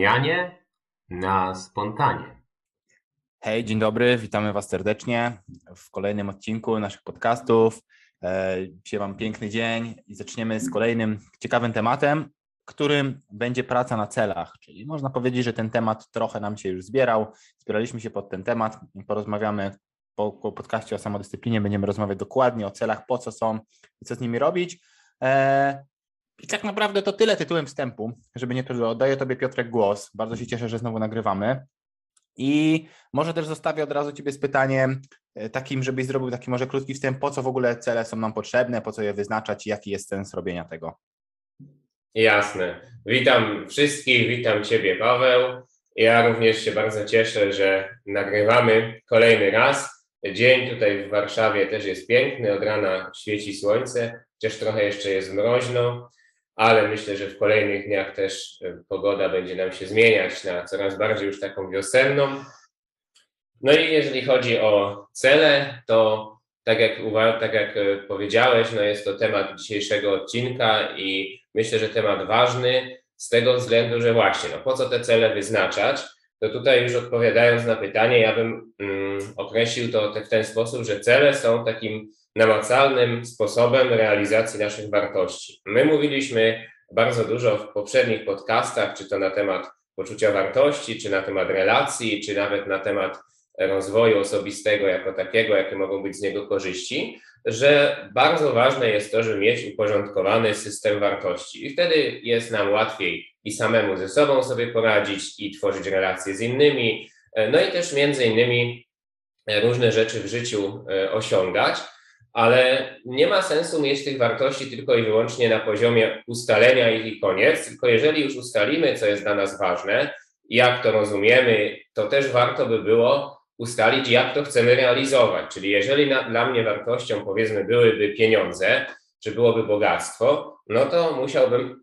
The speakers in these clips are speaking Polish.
zmianie na spontanie. Hej, dzień dobry, witamy Was serdecznie w kolejnym odcinku naszych podcastów. E, dzisiaj mam piękny dzień i zaczniemy z kolejnym ciekawym tematem, którym będzie praca na celach. Czyli można powiedzieć, że ten temat trochę nam się już zbierał. Zbieraliśmy się pod ten temat. Porozmawiamy po, po podcaście o samodyscyplinie. Będziemy rozmawiać dokładnie o celach, po co są i co z nimi robić. E, I tak naprawdę to tyle tytułem wstępu, żeby nie to, oddaję Tobie Piotrek głos. Bardzo się cieszę, że znowu nagrywamy. I może też zostawię od razu Ciebie z pytaniem e, takim, żebyś zrobił taki może krótki wstęp, po co w ogóle cele są nam potrzebne, po co je wyznaczać i jaki jest sens robienia tego. Jasne. Witam wszystkich, witam Ciebie Paweł. Ja również się bardzo cieszę, że nagrywamy kolejny raz. Dzień tutaj w Warszawie też jest piękny, od rana świeci słońce, chociaż trochę jeszcze jest mroźno, ale myślę, że w kolejnych dniach też e, pogoda będzie nam się zmieniać na coraz bardziej już taką wiosenną. No i jeżeli chodzi o cele, to tak jak, tak jak e, powiedziałeś, no jest to temat dzisiejszego odcinka i myślę, że temat ważny z tego względu, że właśnie, no po co te cele wyznaczać? To tutaj już odpowiadając na pytanie, ja bym mm, określił to w ten sposób, że cele są takim namacalnym sposobem realizacji naszych wartości. My mówiliśmy bardzo dużo w poprzednich podcastach, czy to na temat poczucia wartości, czy na temat relacji, czy nawet na temat rozwoju osobistego jako takiego, jakie mogą być z niego korzyści, że bardzo ważne jest to, żeby mieć uporządkowany system wartości i wtedy jest nam łatwiej i samemu ze sobą sobie poradzić i tworzyć relacje z innymi, no i też między innymi różne rzeczy w życiu e, osiągać, ale nie ma sensu mieć tych wartości tylko i wyłącznie na poziomie ustalenia ich i koniec, tylko jeżeli już ustalimy, co jest dla nas ważne, jak to rozumiemy, to też warto by było ustalić, jak to chcemy realizować. Czyli jeżeli na, dla mnie wartością, powiedzmy, byłyby pieniądze, czy byłoby bogactwo, no to musiałbym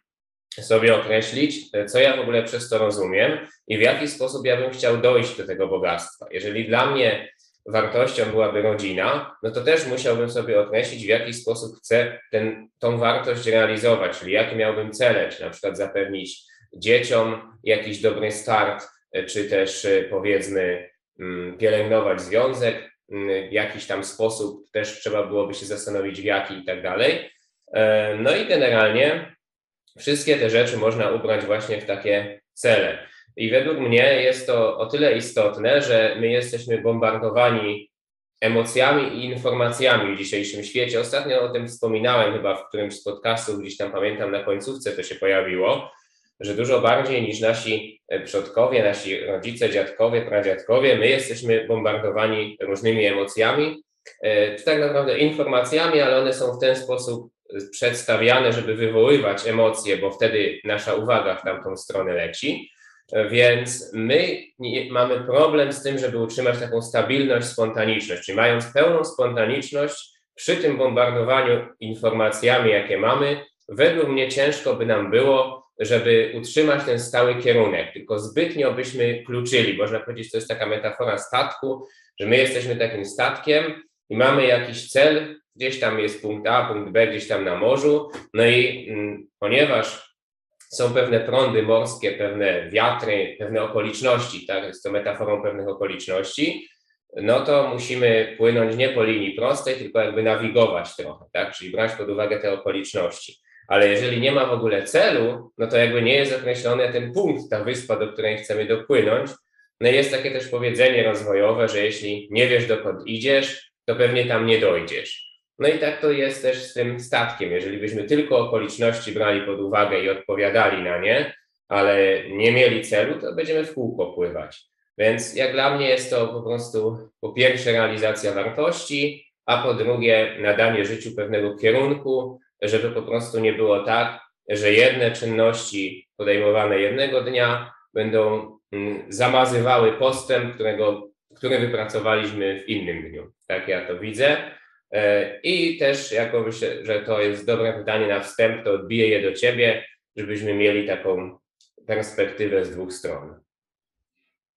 sobie określić, co ja w ogóle przez to rozumiem i w jaki sposób ja bym chciał dojść do tego bogactwa. Jeżeli dla mnie wartością byłaby rodzina, no to też musiałbym sobie określić, w jaki sposób chcę ten, tą wartość realizować, czyli jakie miałbym cele, czy na przykład zapewnić dzieciom jakiś dobry start, czy też powiedzmy Mm, pielęgnować związek, mm, w jakiś tam sposób też trzeba byłoby się zastanowić w jaki i tak dalej. E, no i generalnie wszystkie te rzeczy można ubrać właśnie w takie cele. I według mnie jest to o tyle istotne, że my jesteśmy bombardowani emocjami i informacjami w dzisiejszym świecie. Ostatnio o tym wspominałem chyba w którymś z podcastów, gdzieś tam pamiętam na końcówce to się pojawiło, że dużo bardziej niż nasi przodkowie, nasi rodzice, dziadkowie, pradziadkowie, my jesteśmy bombardowani różnymi emocjami, e, tak naprawdę informacjami, ale one są w ten sposób przedstawiane, żeby wywoływać emocje, bo wtedy nasza uwaga w tamtą stronę leci. E, więc my mamy problem z tym, żeby utrzymać taką stabilność, spontaniczność, czyli mając pełną spontaniczność przy tym bombardowaniu informacjami, jakie mamy, według mnie ciężko by nam było żeby utrzymać ten stały kierunek, tylko zbytnio byśmy kluczyli. Można powiedzieć, to jest taka metafora statku, że my jesteśmy takim statkiem i mamy jakiś cel, gdzieś tam jest punkt A, punkt B, gdzieś tam na morzu, no i mm, ponieważ są pewne prądy morskie, pewne wiatry, pewne okoliczności, tak, jest to metaforą pewnych okoliczności, no to musimy płynąć nie po linii prostej, tylko jakby nawigować trochę, tak, czyli brać pod uwagę te okoliczności ale jeżeli nie ma w ogóle celu, no to jakby nie jest określony ten punkt, ta wyspa, do której chcemy dopłynąć. No i jest takie też powiedzenie rozwojowe, że jeśli nie wiesz dokąd idziesz, to pewnie tam nie dojdziesz. No i tak to jest też z tym statkiem. Jeżeli byśmy tylko okoliczności brali pod uwagę i odpowiadali na nie, ale nie mieli celu, to będziemy w kółko pływać. Więc jak dla mnie jest to po prostu po pierwsze realizacja wartości, a po drugie nadanie życiu pewnego kierunku, żeby po prostu nie było tak, że jedne czynności podejmowane jednego dnia będą mm, zamazywały postęp, którego, który wypracowaliśmy w innym dniu. Tak ja to widzę. E, I też, jako myślę, że to jest dobre pytanie na wstęp, to odbiję je do Ciebie, żebyśmy mieli taką perspektywę z dwóch stron.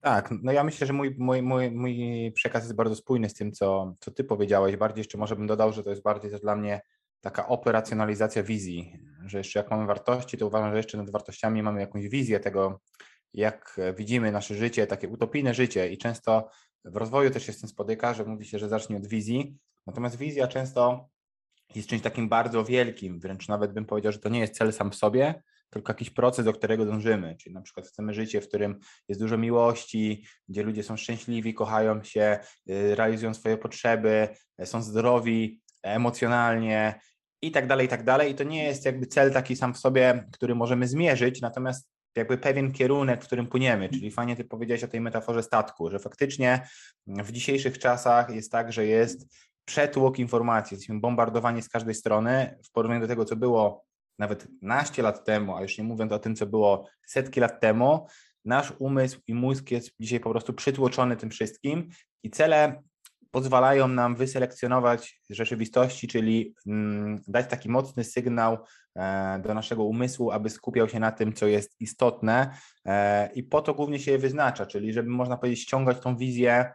Tak, no ja myślę, że mój, mój, mój, mój przekaz jest bardzo spójny z tym, co, co Ty powiedziałeś. Bardziej jeszcze może bym dodał, że to jest bardziej też dla mnie taka operacjonalizacja wizji że jeszcze jak mamy wartości, to uważam, że jeszcze nad wartościami mamy jakąś wizję tego, jak widzimy nasze życie, takie utopijne życie i często w rozwoju też się z tym spotyka, że mówi się, że zacznie od wizji, natomiast wizja często jest czymś takim bardzo wielkim, wręcz nawet bym powiedział, że to nie jest cel sam w sobie, tylko jakiś proces, do którego dążymy. Czyli na przykład chcemy życie, w którym jest dużo miłości, gdzie ludzie są szczęśliwi, kochają się, y, realizują swoje potrzeby, y, są zdrowi emocjonalnie i tak dalej, i tak dalej. I to nie jest jakby cel taki sam w sobie, który możemy zmierzyć, natomiast jakby pewien kierunek, w którym płyniemy, czyli fajnie ty powiedziałeś o tej metaforze statku, że faktycznie w dzisiejszych czasach jest tak, że jest przetłok informacji, jesteśmy bombardowani z każdej strony. W porównaniu do tego, co było nawet naście lat temu, a już nie mówiąc o tym, co było setki lat temu, nasz umysł i mózg jest dzisiaj po prostu przytłoczony tym wszystkim i cele pozwalają nam wyselekcjonować rzeczywistości, czyli mm, dać taki mocny sygnał e, do naszego umysłu, aby skupiał się na tym, co jest istotne e, i po to głównie się je wyznacza, czyli żeby można powiedzieć ściągać tą wizję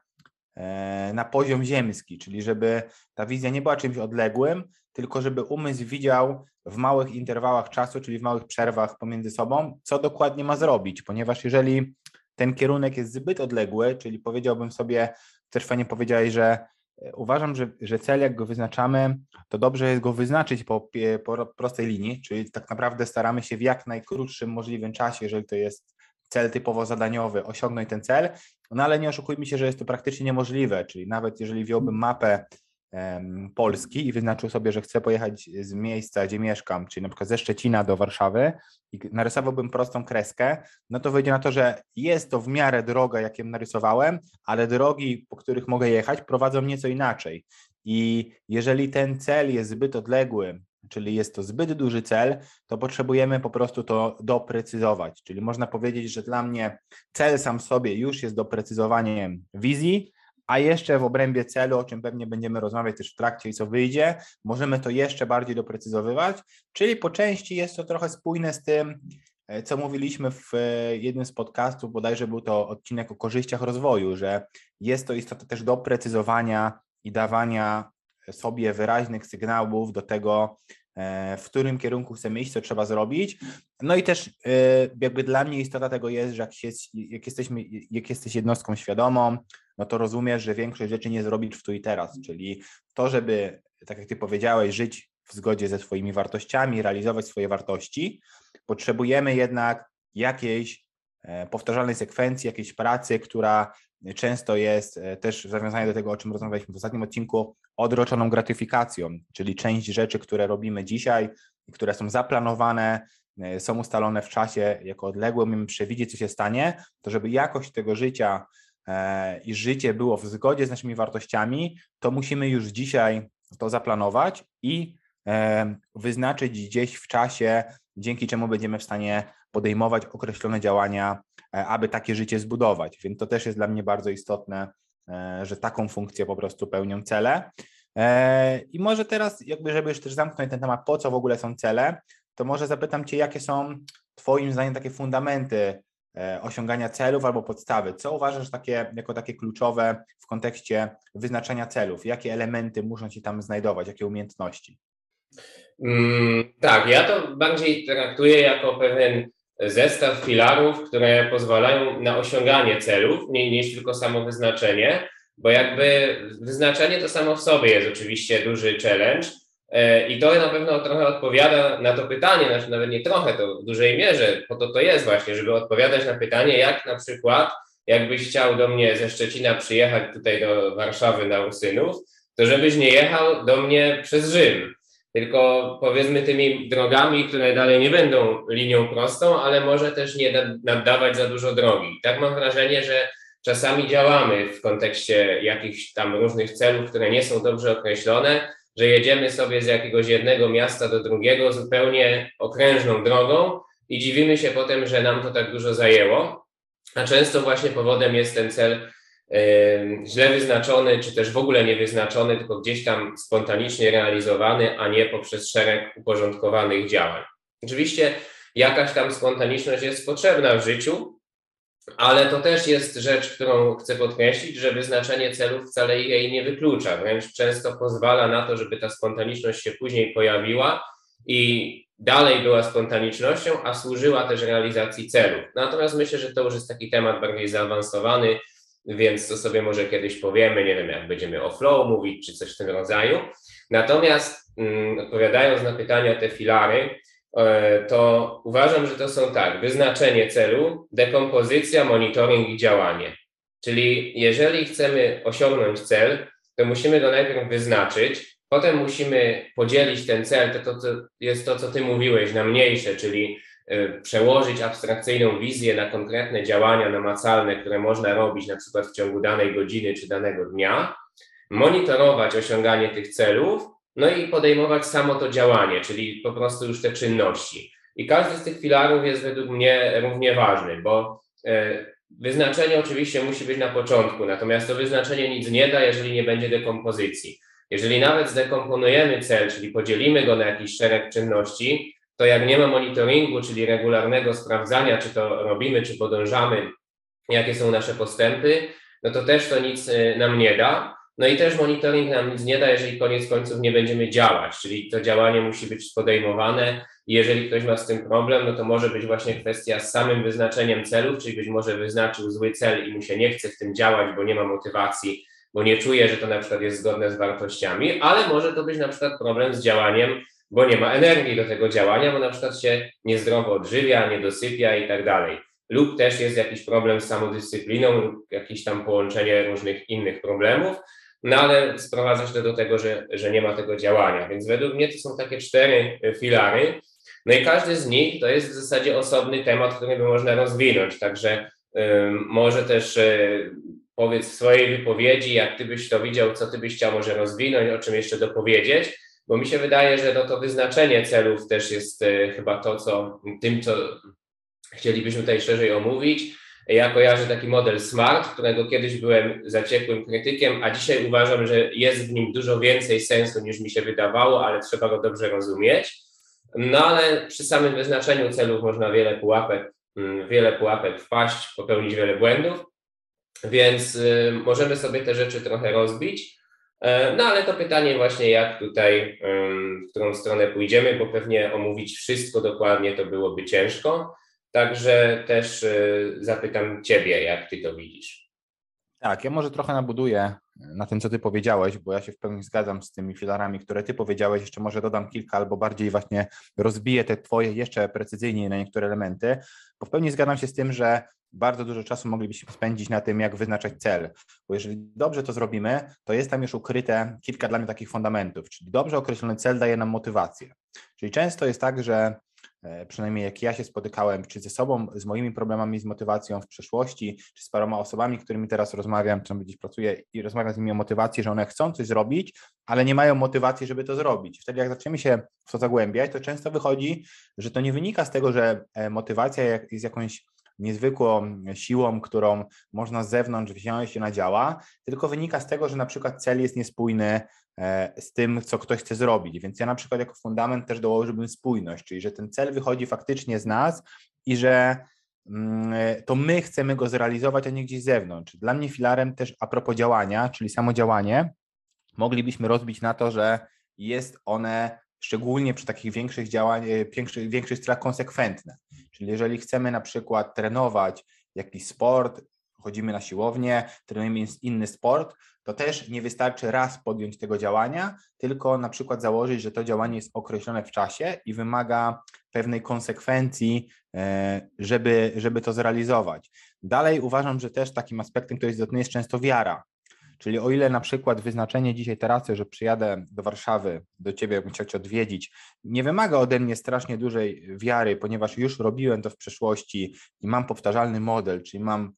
na poziom ziemski, czyli żeby ta wizja nie była czymś odległym, tylko żeby umysł widział w małych interwałach czasu, czyli w małych przerwach pomiędzy sobą, co dokładnie ma zrobić, ponieważ jeżeli ten kierunek jest zbyt odległy, czyli powiedziałbym sobie, też fajnie powiedziałeś, że e, uważam, że, że cel, jak go wyznaczamy, to dobrze jest go wyznaczyć po, po prostej linii, czyli tak naprawdę staramy się w jak najkrótszym możliwym czasie, jeżeli to jest cel typowo zadaniowy, osiągnąć ten cel, no ale nie oszukujmy się, że jest to praktycznie niemożliwe, czyli nawet jeżeli wziąłbym mapę Polski i wyznaczył sobie, że chce pojechać z miejsca, gdzie mieszkam, czyli na przykład ze Szczecina do Warszawy i narysowałbym prostą kreskę, no to wyjdzie na to, że jest to w miarę droga, jaką narysowałem, ale drogi, po których mogę jechać, prowadzą nieco inaczej. I jeżeli ten cel jest zbyt odległy, czyli jest to zbyt duży cel, to potrzebujemy po prostu to doprecyzować. Czyli można powiedzieć, że dla mnie cel sam sobie już jest doprecyzowaniem wizji, a jeszcze w obrębie celu, o czym pewnie będziemy rozmawiać też w trakcie i co wyjdzie, możemy to jeszcze bardziej doprecyzowywać, czyli po części jest to trochę spójne z tym, e, co mówiliśmy w e, jednym z podcastów, bodajże był to odcinek o korzyściach rozwoju, że jest to istota też doprecyzowania i dawania sobie wyraźnych sygnałów do tego, e, w którym kierunku chcemy iść, co trzeba zrobić. No i też jakby dla mnie istota tego jest, że jak, jak, jesteśmy, jak jesteś jednostką świadomą, no to rozumiesz, że większość rzeczy nie zrobisz w tu i teraz, czyli to, żeby, tak jak ty powiedziałeś, żyć w zgodzie ze swoimi wartościami, realizować swoje wartości, potrzebujemy jednak jakiejś e, powtarzalnej sekwencji, jakiejś pracy, która często jest e, też w zawiązaniu do tego, o czym rozmawialiśmy w ostatnim odcinku, odroczoną gratyfikacją, czyli część rzeczy, które robimy dzisiaj, które są zaplanowane, e, są ustalone w czasie jako odległe, umiemy przewidzieć, co się stanie, to żeby jakość tego życia E, i życie było w zgodzie z naszymi wartościami, to musimy już dzisiaj to zaplanować i wyznaczyć gdzieś w czasie, dzięki czemu będziemy w stanie podejmować określone działania, aby takie życie zbudować. Więc to też jest dla mnie bardzo istotne, że taką funkcję po prostu pełnią cele. I może teraz, jakby, żeby już też zamknąć ten temat, po co w ogóle są cele, to może zapytam Cię, jakie są Twoim zdaniem takie fundamenty E, osiągania celów albo podstawy. Co uważasz takie, jako takie kluczowe w kontekście wyznaczania celów? Jakie elementy muszą się tam znajdować, jakie umiejętności? Mm, tak, ja to bardziej traktuję jako pewien zestaw filarów, które pozwalają na osiąganie celów, mniej niż tylko samo wyznaczenie, bo jakby wyznaczenie to samo w sobie jest oczywiście duży challenge, E, I to na pewno trochę odpowiada na to pytanie, znaczy nawet nie trochę, to w dużej mierze, po to to jest właśnie, żeby odpowiadać na pytanie, jak na przykład, jakbyś chciał do mnie ze Szczecina przyjechać tutaj do Warszawy na Usynów, to żebyś nie jechał do mnie przez Rzym, tylko powiedzmy tymi drogami, które dalej nie będą linią prostą, ale może też nie naddawać za dużo drogi. Tak mam wrażenie, że czasami działamy w kontekście jakichś tam różnych celów, które nie są dobrze określone, że jedziemy sobie z jakiegoś jednego miasta do drugiego zupełnie okrężną drogą i dziwimy się potem, że nam to tak dużo zajęło. A często właśnie powodem jest ten cel źle wyznaczony, czy też w ogóle nie wyznaczony, tylko gdzieś tam spontanicznie realizowany, a nie poprzez szereg uporządkowanych działań. Oczywiście jakaś tam spontaniczność jest potrzebna w życiu, ale to też jest rzecz, którą chcę podkreślić, że wyznaczenie celów wcale jej nie wyklucza, wręcz często pozwala na to, żeby ta spontaniczność się później pojawiła i dalej była spontanicznością, a służyła też realizacji celów. Natomiast myślę, że to już jest taki temat bardziej zaawansowany, więc to sobie może kiedyś powiemy, nie wiem, jak będziemy o flow mówić, czy coś w tym rodzaju. Natomiast mm, odpowiadając na pytania te filary, e, to uważam, że to są tak, wyznaczenie celu, dekompozycja, monitoring i działanie. Czyli jeżeli chcemy osiągnąć cel, to musimy go najpierw wyznaczyć, potem musimy podzielić ten cel, to, to, to jest to, co ty mówiłeś, na mniejsze, czyli przełożyć abstrakcyjną wizję na konkretne działania namacalne, które można robić na przykład w ciągu danej godziny czy danego dnia, monitorować osiąganie tych celów, no i podejmować samo to działanie, czyli po prostu już te czynności. I każdy z tych filarów jest według mnie równie ważny, bo y, Wyznaczenie oczywiście musi być na początku, natomiast to wyznaczenie nic nie da, jeżeli nie będzie dekompozycji. Jeżeli nawet zdekomponujemy cel, czyli podzielimy go na jakiś szereg czynności, to jak nie ma monitoringu, czyli regularnego sprawdzania, czy to robimy, czy podążamy, jakie są nasze postępy, no to też to nic y, nam nie da. No i też monitoring nam nic nie da, jeżeli koniec końców nie będziemy działać, czyli to działanie musi być podejmowane i jeżeli ktoś ma z tym problem, no to może być właśnie kwestia z samym wyznaczeniem celów, czyli być może wyznaczył zły cel i mu się nie chce w tym działać, bo nie ma motywacji, bo nie czuje, że to na przykład jest zgodne z wartościami, ale może to być na przykład problem z działaniem, bo nie ma energii do tego działania, bo na przykład się niezdrowo odżywia, nie dosypia i tak dalej. Lub też jest jakiś problem z samodyscypliną lub jakieś tam połączenie różnych innych problemów, no ale sprowadza się do tego, że, że nie ma tego działania. Więc według mnie to są takie cztery filary, no i każdy z nich to jest w zasadzie osobny temat, który by można rozwinąć. Także może też y, powiedz w swojej wypowiedzi, jak ty byś to widział, co ty byś chciał może rozwinąć, o czym jeszcze dopowiedzieć, bo mi się wydaje, że to, to wyznaczenie celów też jest y, chyba to, co tym, co chcielibyśmy tutaj szerzej omówić. Ja kojarzę taki model SMART, którego kiedyś byłem zaciekłym krytykiem, a dzisiaj uważam, że jest w nim dużo więcej sensu niż mi się wydawało, ale trzeba go dobrze rozumieć. No ale przy samym wyznaczeniu celów można wiele pułapek, mm, wiele pułapek wpaść, popełnić wiele błędów, więc y, możemy sobie te rzeczy trochę rozbić. E, no ale to pytanie właśnie, jak tutaj, w którą stronę pójdziemy, bo pewnie omówić wszystko dokładnie to byłoby ciężko. Także też y, zapytam Ciebie, jak Ty to widzisz. Tak, ja może trochę nabuduję na tym, co Ty powiedziałeś, bo ja się w pełni zgadzam z tymi filarami, które Ty powiedziałeś. Jeszcze może dodam kilka albo bardziej właśnie rozbiję te Twoje jeszcze precyzyjniej na niektóre elementy, bo w pełni zgadzam się z tym, że bardzo dużo czasu moglibyśmy spędzić na tym, jak wyznaczać cel, bo jeżeli dobrze to zrobimy, to jest tam już ukryte kilka dla mnie takich fundamentów, czyli dobrze określony cel daje nam motywację. Czyli często jest tak, że E, przynajmniej jak ja się spotykałem, czy ze sobą, z moimi problemami z motywacją w przeszłości, czy z paroma osobami, którymi teraz rozmawiam, czy gdzieś pracuję i rozmawiam z nimi o motywacji, że one chcą coś zrobić, ale nie mają motywacji, żeby to zrobić. Wtedy jak zaczniemy się w to zagłębiać, to często wychodzi, że to nie wynika z tego, że e, motywacja jest jakąś niezwykłą siłą, którą można z zewnątrz wziąć i ona działa, tylko wynika z tego, że na przykład cel jest niespójny e, z tym, co ktoś chce zrobić. Więc ja na przykład jako fundament też dołożyłbym spójność, czyli że ten cel wychodzi faktycznie z nas i że mm, to my chcemy go zrealizować, a nie gdzieś z zewnątrz. Dla mnie filarem też a propos działania, czyli samo działanie, moglibyśmy rozbić na to, że jest one szczególnie przy takich większych działaniach, e, większych, większych stronach konsekwentne. Czyli jeżeli chcemy na przykład trenować jakiś sport, chodzimy na siłownię, trenujemy inny sport, to też nie wystarczy raz podjąć tego działania, tylko na przykład założyć, że to działanie jest określone w czasie i wymaga pewnej konsekwencji, e, żeby, żeby to zrealizować. Dalej uważam, że też takim aspektem, który jest istotny, jest często wiara. Czyli o ile na przykład wyznaczenie dzisiaj trasy, że przyjadę do Warszawy, do Ciebie, bym chciał Cię odwiedzić, nie wymaga ode mnie strasznie dużej wiary, ponieważ już robiłem to w przeszłości i mam powtarzalny model, czyli mam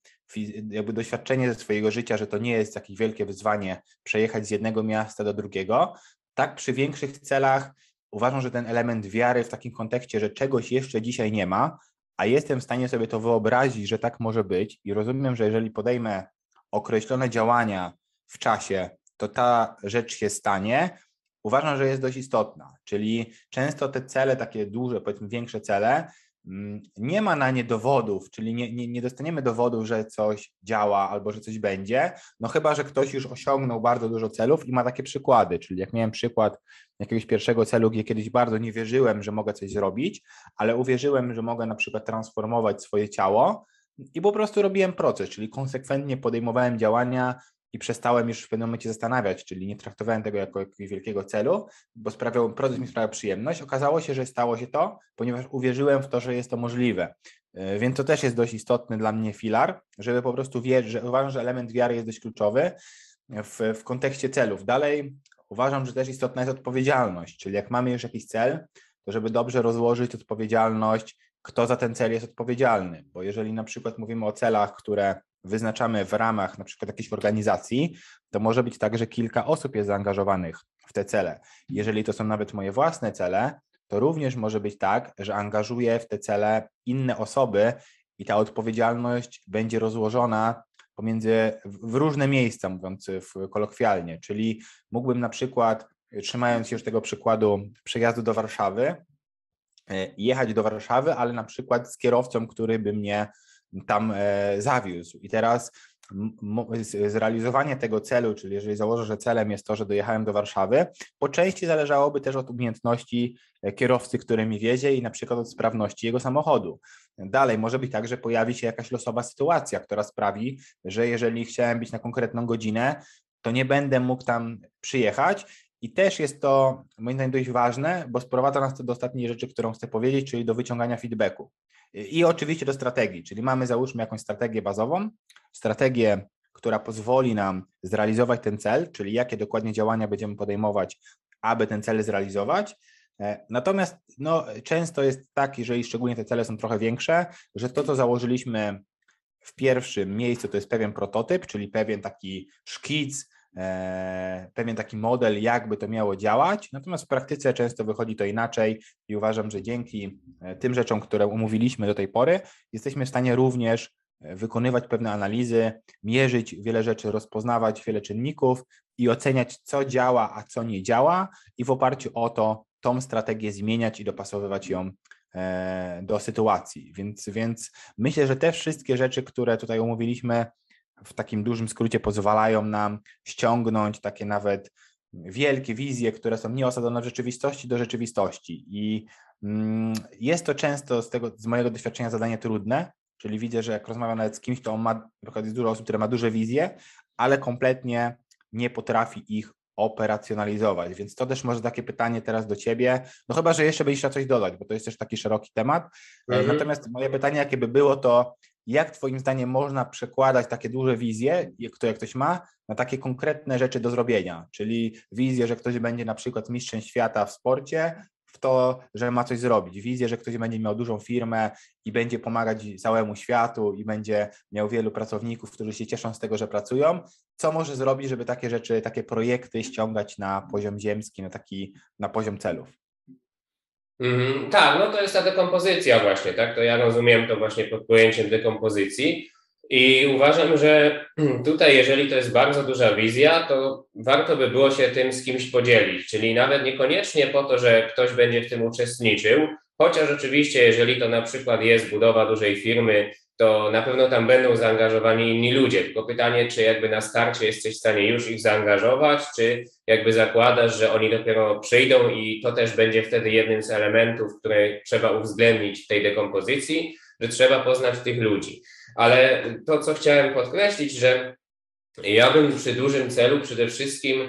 jakby doświadczenie ze swojego życia, że to nie jest jakieś wielkie wyzwanie przejechać z jednego miasta do drugiego, tak przy większych celach uważam, że ten element wiary w takim kontekście, że czegoś jeszcze dzisiaj nie ma, a jestem w stanie sobie to wyobrazić, że tak może być i rozumiem, że jeżeli podejmę określone działania w czasie, to ta rzecz się stanie, uważam, że jest dość istotna. Czyli często te cele, takie duże, powiedzmy większe cele, mm, nie ma na nie dowodów, czyli nie, nie, nie dostaniemy dowodów, że coś działa albo że coś będzie, no chyba, że ktoś już osiągnął bardzo dużo celów i ma takie przykłady, czyli jak miałem przykład jakiegoś pierwszego celu, gdzie kiedyś bardzo nie wierzyłem, że mogę coś zrobić, ale uwierzyłem, że mogę na przykład transformować swoje ciało i po prostu robiłem proces, czyli konsekwentnie podejmowałem działania, i przestałem już w pewnym momencie zastanawiać, czyli nie traktowałem tego jako jakiegoś wielkiego celu, bo sprawiał, proces mi sprawiał przyjemność. Okazało się, że stało się to, ponieważ uwierzyłem w to, że jest to możliwe. E, więc to też jest dość istotny dla mnie filar, żeby po prostu wierzyć, że uważam, że element wiary jest dość kluczowy w, w kontekście celów. Dalej uważam, że też istotna jest odpowiedzialność, czyli jak mamy już jakiś cel, to żeby dobrze rozłożyć odpowiedzialność, kto za ten cel jest odpowiedzialny, bo jeżeli na przykład mówimy o celach, które wyznaczamy w ramach na przykład jakiejś organizacji, to może być tak, że kilka osób jest zaangażowanych w te cele. Jeżeli to są nawet moje własne cele, to również może być tak, że angażuję w te cele inne osoby i ta odpowiedzialność będzie rozłożona pomiędzy w różne miejsca, mówiąc kolokwialnie. Czyli mógłbym na przykład, trzymając się już tego przykładu przejazdu do Warszawy, e, jechać do Warszawy, ale na przykład z kierowcą, który by mnie tam e, zawiózł. I teraz zrealizowanie tego celu, czyli jeżeli założę, że celem jest to, że dojechałem do Warszawy, po części zależałoby też od umiejętności e, kierowcy, który mi wiezie i na przykład od sprawności jego samochodu. Dalej może być tak, że pojawi się jakaś losowa sytuacja, która sprawi, że jeżeli chciałem być na konkretną godzinę, to nie będę mógł tam przyjechać i też jest to moim zdaniem dość ważne, bo sprowadza nas to do ostatniej rzeczy, którą chcę powiedzieć, czyli do wyciągania feedbacku. I oczywiście do strategii, czyli mamy załóżmy jakąś strategię bazową, strategię, która pozwoli nam zrealizować ten cel, czyli jakie dokładnie działania będziemy podejmować, aby ten cel zrealizować. E, natomiast no, często jest tak, jeżeli szczególnie te cele są trochę większe, że to, co założyliśmy w pierwszym miejscu, to jest pewien prototyp, czyli pewien taki szkic, pewien taki model, jakby to miało działać, natomiast w praktyce często wychodzi to inaczej i uważam, że dzięki e, tym rzeczom, które umówiliśmy do tej pory, jesteśmy w stanie również e, wykonywać pewne analizy, mierzyć wiele rzeczy, rozpoznawać wiele czynników i oceniać, co działa, a co nie działa, i w oparciu o to tą strategię zmieniać i dopasowywać ją do sytuacji. Więc, więc myślę, że te wszystkie rzeczy, które tutaj omówiliśmy, w takim dużym skrócie pozwalają nam ściągnąć takie nawet wielkie wizje, które są nieosadzone w rzeczywistości do rzeczywistości. I mm, jest to często z, tego, z mojego doświadczenia zadanie trudne, czyli widzę, że jak rozmawiam nawet z kimś, to on ma, na przykład jest dużo osób, które ma duże wizje, ale kompletnie nie potrafi ich operacjonalizować. Więc to też może takie pytanie teraz do Ciebie, no chyba, że jeszcze będziesz chciał coś dodać, bo to jest też taki szeroki temat. Mhm. Natomiast moje pytanie, jakie by było, to jak Twoim zdaniem można przekładać takie duże wizje, które ktoś ma, na takie konkretne rzeczy do zrobienia? Czyli wizję, że ktoś będzie na przykład mistrzem świata w sporcie, w to, że ma coś zrobić. Wizję, że ktoś będzie miał dużą firmę i będzie pomagać całemu światu i będzie miał wielu pracowników, którzy się cieszą z tego, że pracują. Co może zrobić, żeby takie rzeczy, takie projekty ściągać na poziom ziemski, na taki, na poziom celów? Mhm, tak, no to jest ta dekompozycja właśnie, tak? To ja rozumiem to właśnie pod pojęciem dekompozycji. I uważam, że tutaj, jeżeli to jest bardzo duża wizja, to warto by było się tym z kimś podzielić, czyli nawet niekoniecznie po to, że ktoś będzie w tym uczestniczył, chociaż oczywiście, jeżeli to na przykład jest budowa dużej firmy, to na pewno tam będą zaangażowani inni ludzie. Tylko pytanie, czy jakby na starcie jesteś w stanie już ich zaangażować, czy jakby zakładasz, że oni dopiero przyjdą i to też będzie wtedy jednym z elementów, które trzeba uwzględnić w tej dekompozycji, że trzeba poznać tych ludzi. Ale to, co chciałem podkreślić, że ja bym przy dużym celu przede wszystkim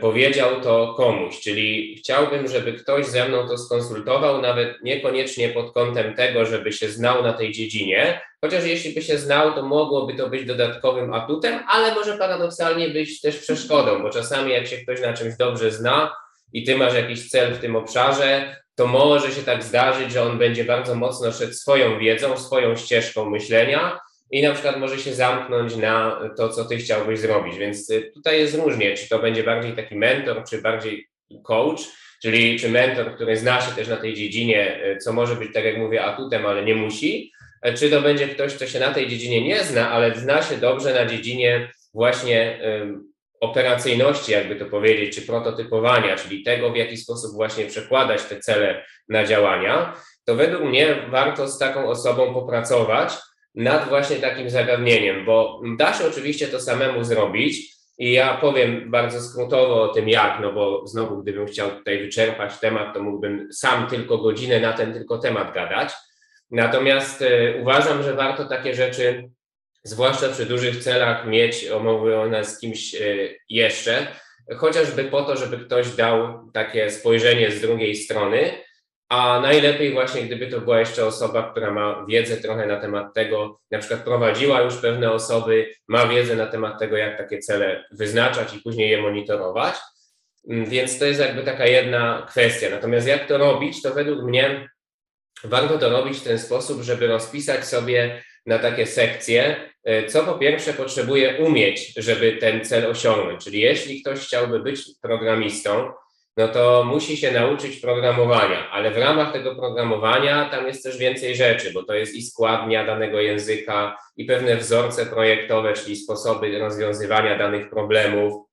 powiedział to komuś, czyli chciałbym, żeby ktoś ze mną to skonsultował, nawet niekoniecznie pod kątem tego, żeby się znał na tej dziedzinie, chociaż jeśli by się znał, to mogłoby to być dodatkowym atutem, ale może paradoksalnie być też przeszkodą, bo czasami jak się ktoś na czymś dobrze zna i ty masz jakiś cel w tym obszarze, to może się tak zdarzyć, że on będzie bardzo mocno szedł swoją wiedzą, swoją ścieżką myślenia, i na przykład może się zamknąć na to, co ty chciałbyś zrobić. Więc y, tutaj jest różnie, czy to będzie bardziej taki mentor, czy bardziej coach, czyli czy mentor, który zna się też na tej dziedzinie, y, co może być, tak jak mówię, atutem, ale nie musi, e, czy to będzie ktoś, kto się na tej dziedzinie nie zna, ale zna się dobrze na dziedzinie właśnie operacyjności, jakby to powiedzieć, czy prototypowania, czyli tego, w jaki sposób właśnie przekładać te cele na działania, to według mnie warto z taką osobą popracować nad właśnie takim zagadnieniem, bo da się oczywiście to samemu zrobić, i ja powiem bardzo skrótowo o tym jak, no bo znowu gdybym chciał tutaj wyczerpać temat, to mógłbym sam tylko godzinę na ten tylko temat gadać. Natomiast y, uważam, że warto takie rzeczy, zwłaszcza przy dużych celach, mieć omówione z kimś y, jeszcze, chociażby po to, żeby ktoś dał takie spojrzenie z drugiej strony, a najlepiej właśnie, gdyby to była jeszcze osoba, która ma wiedzę trochę na temat tego, na przykład prowadziła już pewne osoby, ma wiedzę na temat tego, jak takie cele wyznaczać i później je monitorować. Mm, więc to jest jakby taka jedna kwestia. Natomiast jak to robić, to według mnie warto to robić w ten sposób, żeby rozpisać sobie na takie sekcje, e, co po pierwsze potrzebuje umieć, żeby ten cel osiągnąć. Czyli jeśli ktoś chciałby być programistą, no to musi się nauczyć programowania, ale w ramach tego programowania tam jest też więcej rzeczy, bo to jest i składnia danego języka, i pewne wzorce projektowe, czyli sposoby rozwiązywania danych problemów,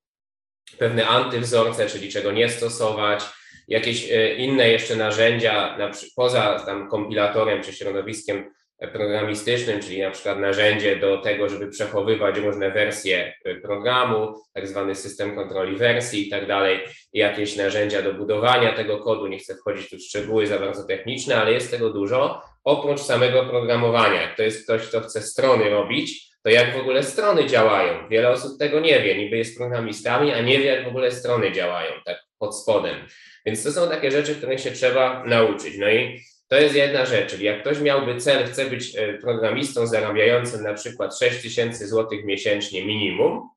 pewne antywzorce, czyli czego nie stosować, jakieś e, inne jeszcze narzędzia, poza tam kompilatorem czy środowiskiem programistycznym, czyli na przykład narzędzie do tego, żeby przechowywać różne wersje programu, tak zwany system kontroli wersji i tak dalej, jakieś narzędzia do budowania tego kodu. Nie chcę wchodzić tu w szczegóły za bardzo techniczne, ale jest tego dużo. Oprócz samego programowania, jak to jest ktoś, kto chce strony robić, to jak w ogóle strony działają. Wiele osób tego nie wie, niby jest programistami, a nie wie, jak w ogóle strony działają, tak pod spodem. Więc to są takie rzeczy, których się trzeba nauczyć. No i to jest jedna rzecz, czyli jak ktoś miałby cel, chce być e, programistą zarabiającym na przykład 6 tysięcy złotych miesięcznie minimum,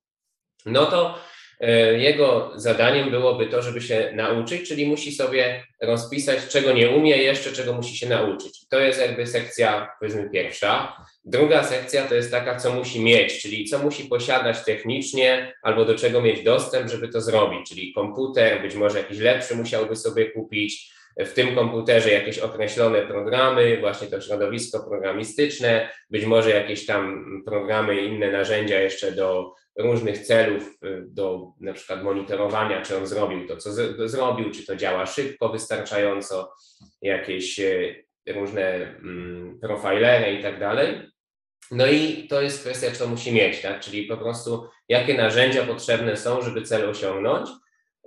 no to e, jego zadaniem byłoby to, żeby się nauczyć, czyli musi sobie rozpisać, czego nie umie jeszcze, czego musi się nauczyć. To jest jakby sekcja, powiedzmy, pierwsza. Druga sekcja to jest taka, co musi mieć, czyli co musi posiadać technicznie albo do czego mieć dostęp, żeby to zrobić, czyli komputer, być może jakiś lepszy musiałby sobie kupić, w tym komputerze jakieś określone programy, właśnie to środowisko programistyczne, być może jakieś tam programy inne narzędzia jeszcze do różnych celów, y, do na przykład monitorowania, czy on zrobił to, co zrobił, czy to działa szybko, wystarczająco, jakieś y, różne mm, profilery i tak dalej. No i to jest kwestia, co musi mieć, tak? czyli po prostu jakie narzędzia potrzebne są, żeby cel osiągnąć.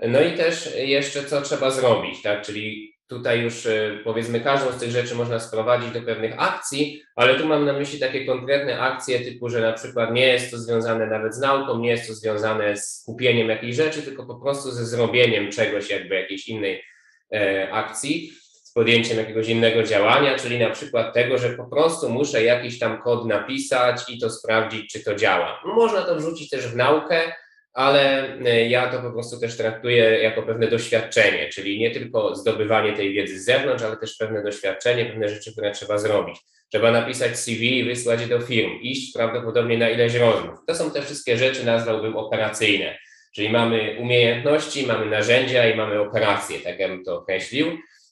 No i też jeszcze co trzeba zrobić, tak? czyli Tutaj już e, powiedzmy każdą z tych rzeczy można sprowadzić do pewnych akcji, ale tu mam na myśli takie konkretne akcje typu, że na przykład nie jest to związane nawet z nauką, nie jest to związane z kupieniem jakiejś rzeczy, tylko po prostu ze zrobieniem czegoś, jakby jakiejś innej e, akcji, z podjęciem jakiegoś innego działania, czyli na przykład tego, że po prostu muszę jakiś tam kod napisać i to sprawdzić, czy to działa. Można to wrzucić też w naukę, ale e, ja to po prostu też traktuję jako pewne doświadczenie, czyli nie tylko zdobywanie tej wiedzy z zewnątrz, ale też pewne doświadczenie, pewne rzeczy, które trzeba zrobić. Trzeba napisać CV i wysłać je do firm, iść prawdopodobnie na ileś rozmów. To są te wszystkie rzeczy, nazwałbym operacyjne, czyli mamy umiejętności, mamy narzędzia i mamy operacje, tak ja bym to określił.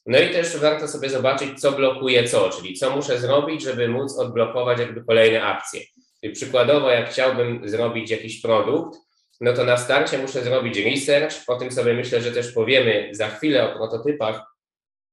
No i też warto sobie zobaczyć, co blokuje co, czyli co muszę zrobić, żeby móc odblokować jakby kolejne akcje. Czyli przykładowo, jak chciałbym zrobić jakiś produkt, no to na starcie muszę zrobić research, po tym sobie myślę, że też powiemy za chwilę o prototypach,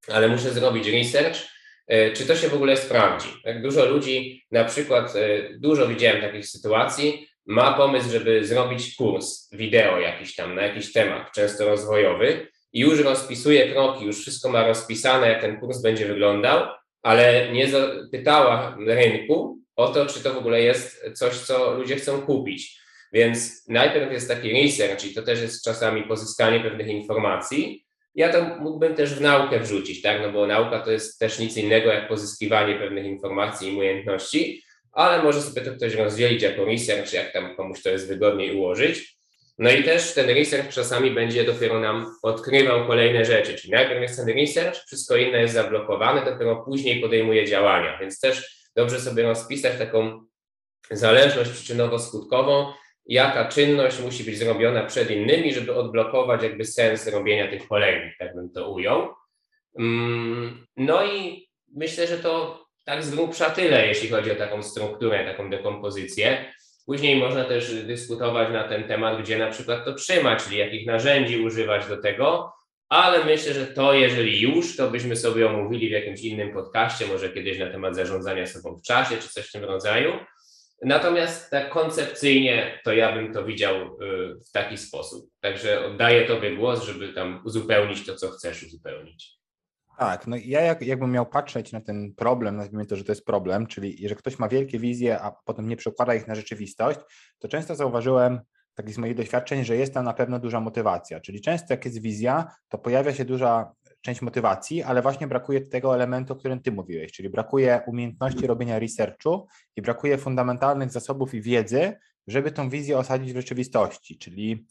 ale muszę zrobić research, e, czy to się w ogóle sprawdzi. Tak dużo ludzi, na przykład e, dużo widziałem takich sytuacji, ma pomysł, żeby zrobić kurs wideo jakiś tam na jakiś temat, często rozwojowy i już rozpisuje kroki, już wszystko ma rozpisane, jak ten kurs będzie wyglądał, ale nie zapytała rynku o to, czy to w ogóle jest coś, co ludzie chcą kupić. Więc najpierw jest taki research, czyli to też jest czasami pozyskanie pewnych informacji. Ja to mógłbym też w naukę wrzucić, tak? No bo nauka to jest też nic innego jak pozyskiwanie pewnych informacji i umiejętności, ale może sobie to ktoś rozdzielić jako research, jak tam komuś to jest wygodniej ułożyć. No i też ten research czasami będzie dopiero nam odkrywał kolejne rzeczy, czyli najpierw jest ten research, wszystko inne jest zablokowane, dopiero później podejmuje działania, więc też dobrze sobie rozpisać taką zależność przyczynowo-skutkową, jaka czynność musi być zrobiona przed innymi, żeby odblokować jakby sens robienia tych kolejnych, tak bym to ujął. Mm, no i myślę, że to tak z grubsza tyle, jeśli chodzi o taką strukturę, taką dekompozycję. Później można też dyskutować na ten temat, gdzie na przykład to trzymać, czyli jakich narzędzi używać do tego, ale myślę, że to jeżeli już, to byśmy sobie omówili w jakimś innym podcaście, może kiedyś na temat zarządzania sobą w czasie, czy coś w tym rodzaju. Natomiast tak koncepcyjnie to ja bym to widział y, w taki sposób. Także oddaję Tobie głos, żeby tam uzupełnić to, co chcesz uzupełnić. Tak, no ja jak, jakbym miał patrzeć na ten problem, nazwijmy to, że to jest problem, czyli jeżeli ktoś ma wielkie wizje, a potem nie przekłada ich na rzeczywistość, to często zauważyłem, tak z moich doświadczeń, że jest tam na pewno duża motywacja. Czyli często jak jest wizja, to pojawia się duża część motywacji, ale właśnie brakuje tego elementu, o którym ty mówiłeś, czyli brakuje umiejętności robienia researchu i brakuje fundamentalnych zasobów i wiedzy, żeby tą wizję osadzić w rzeczywistości. Czyli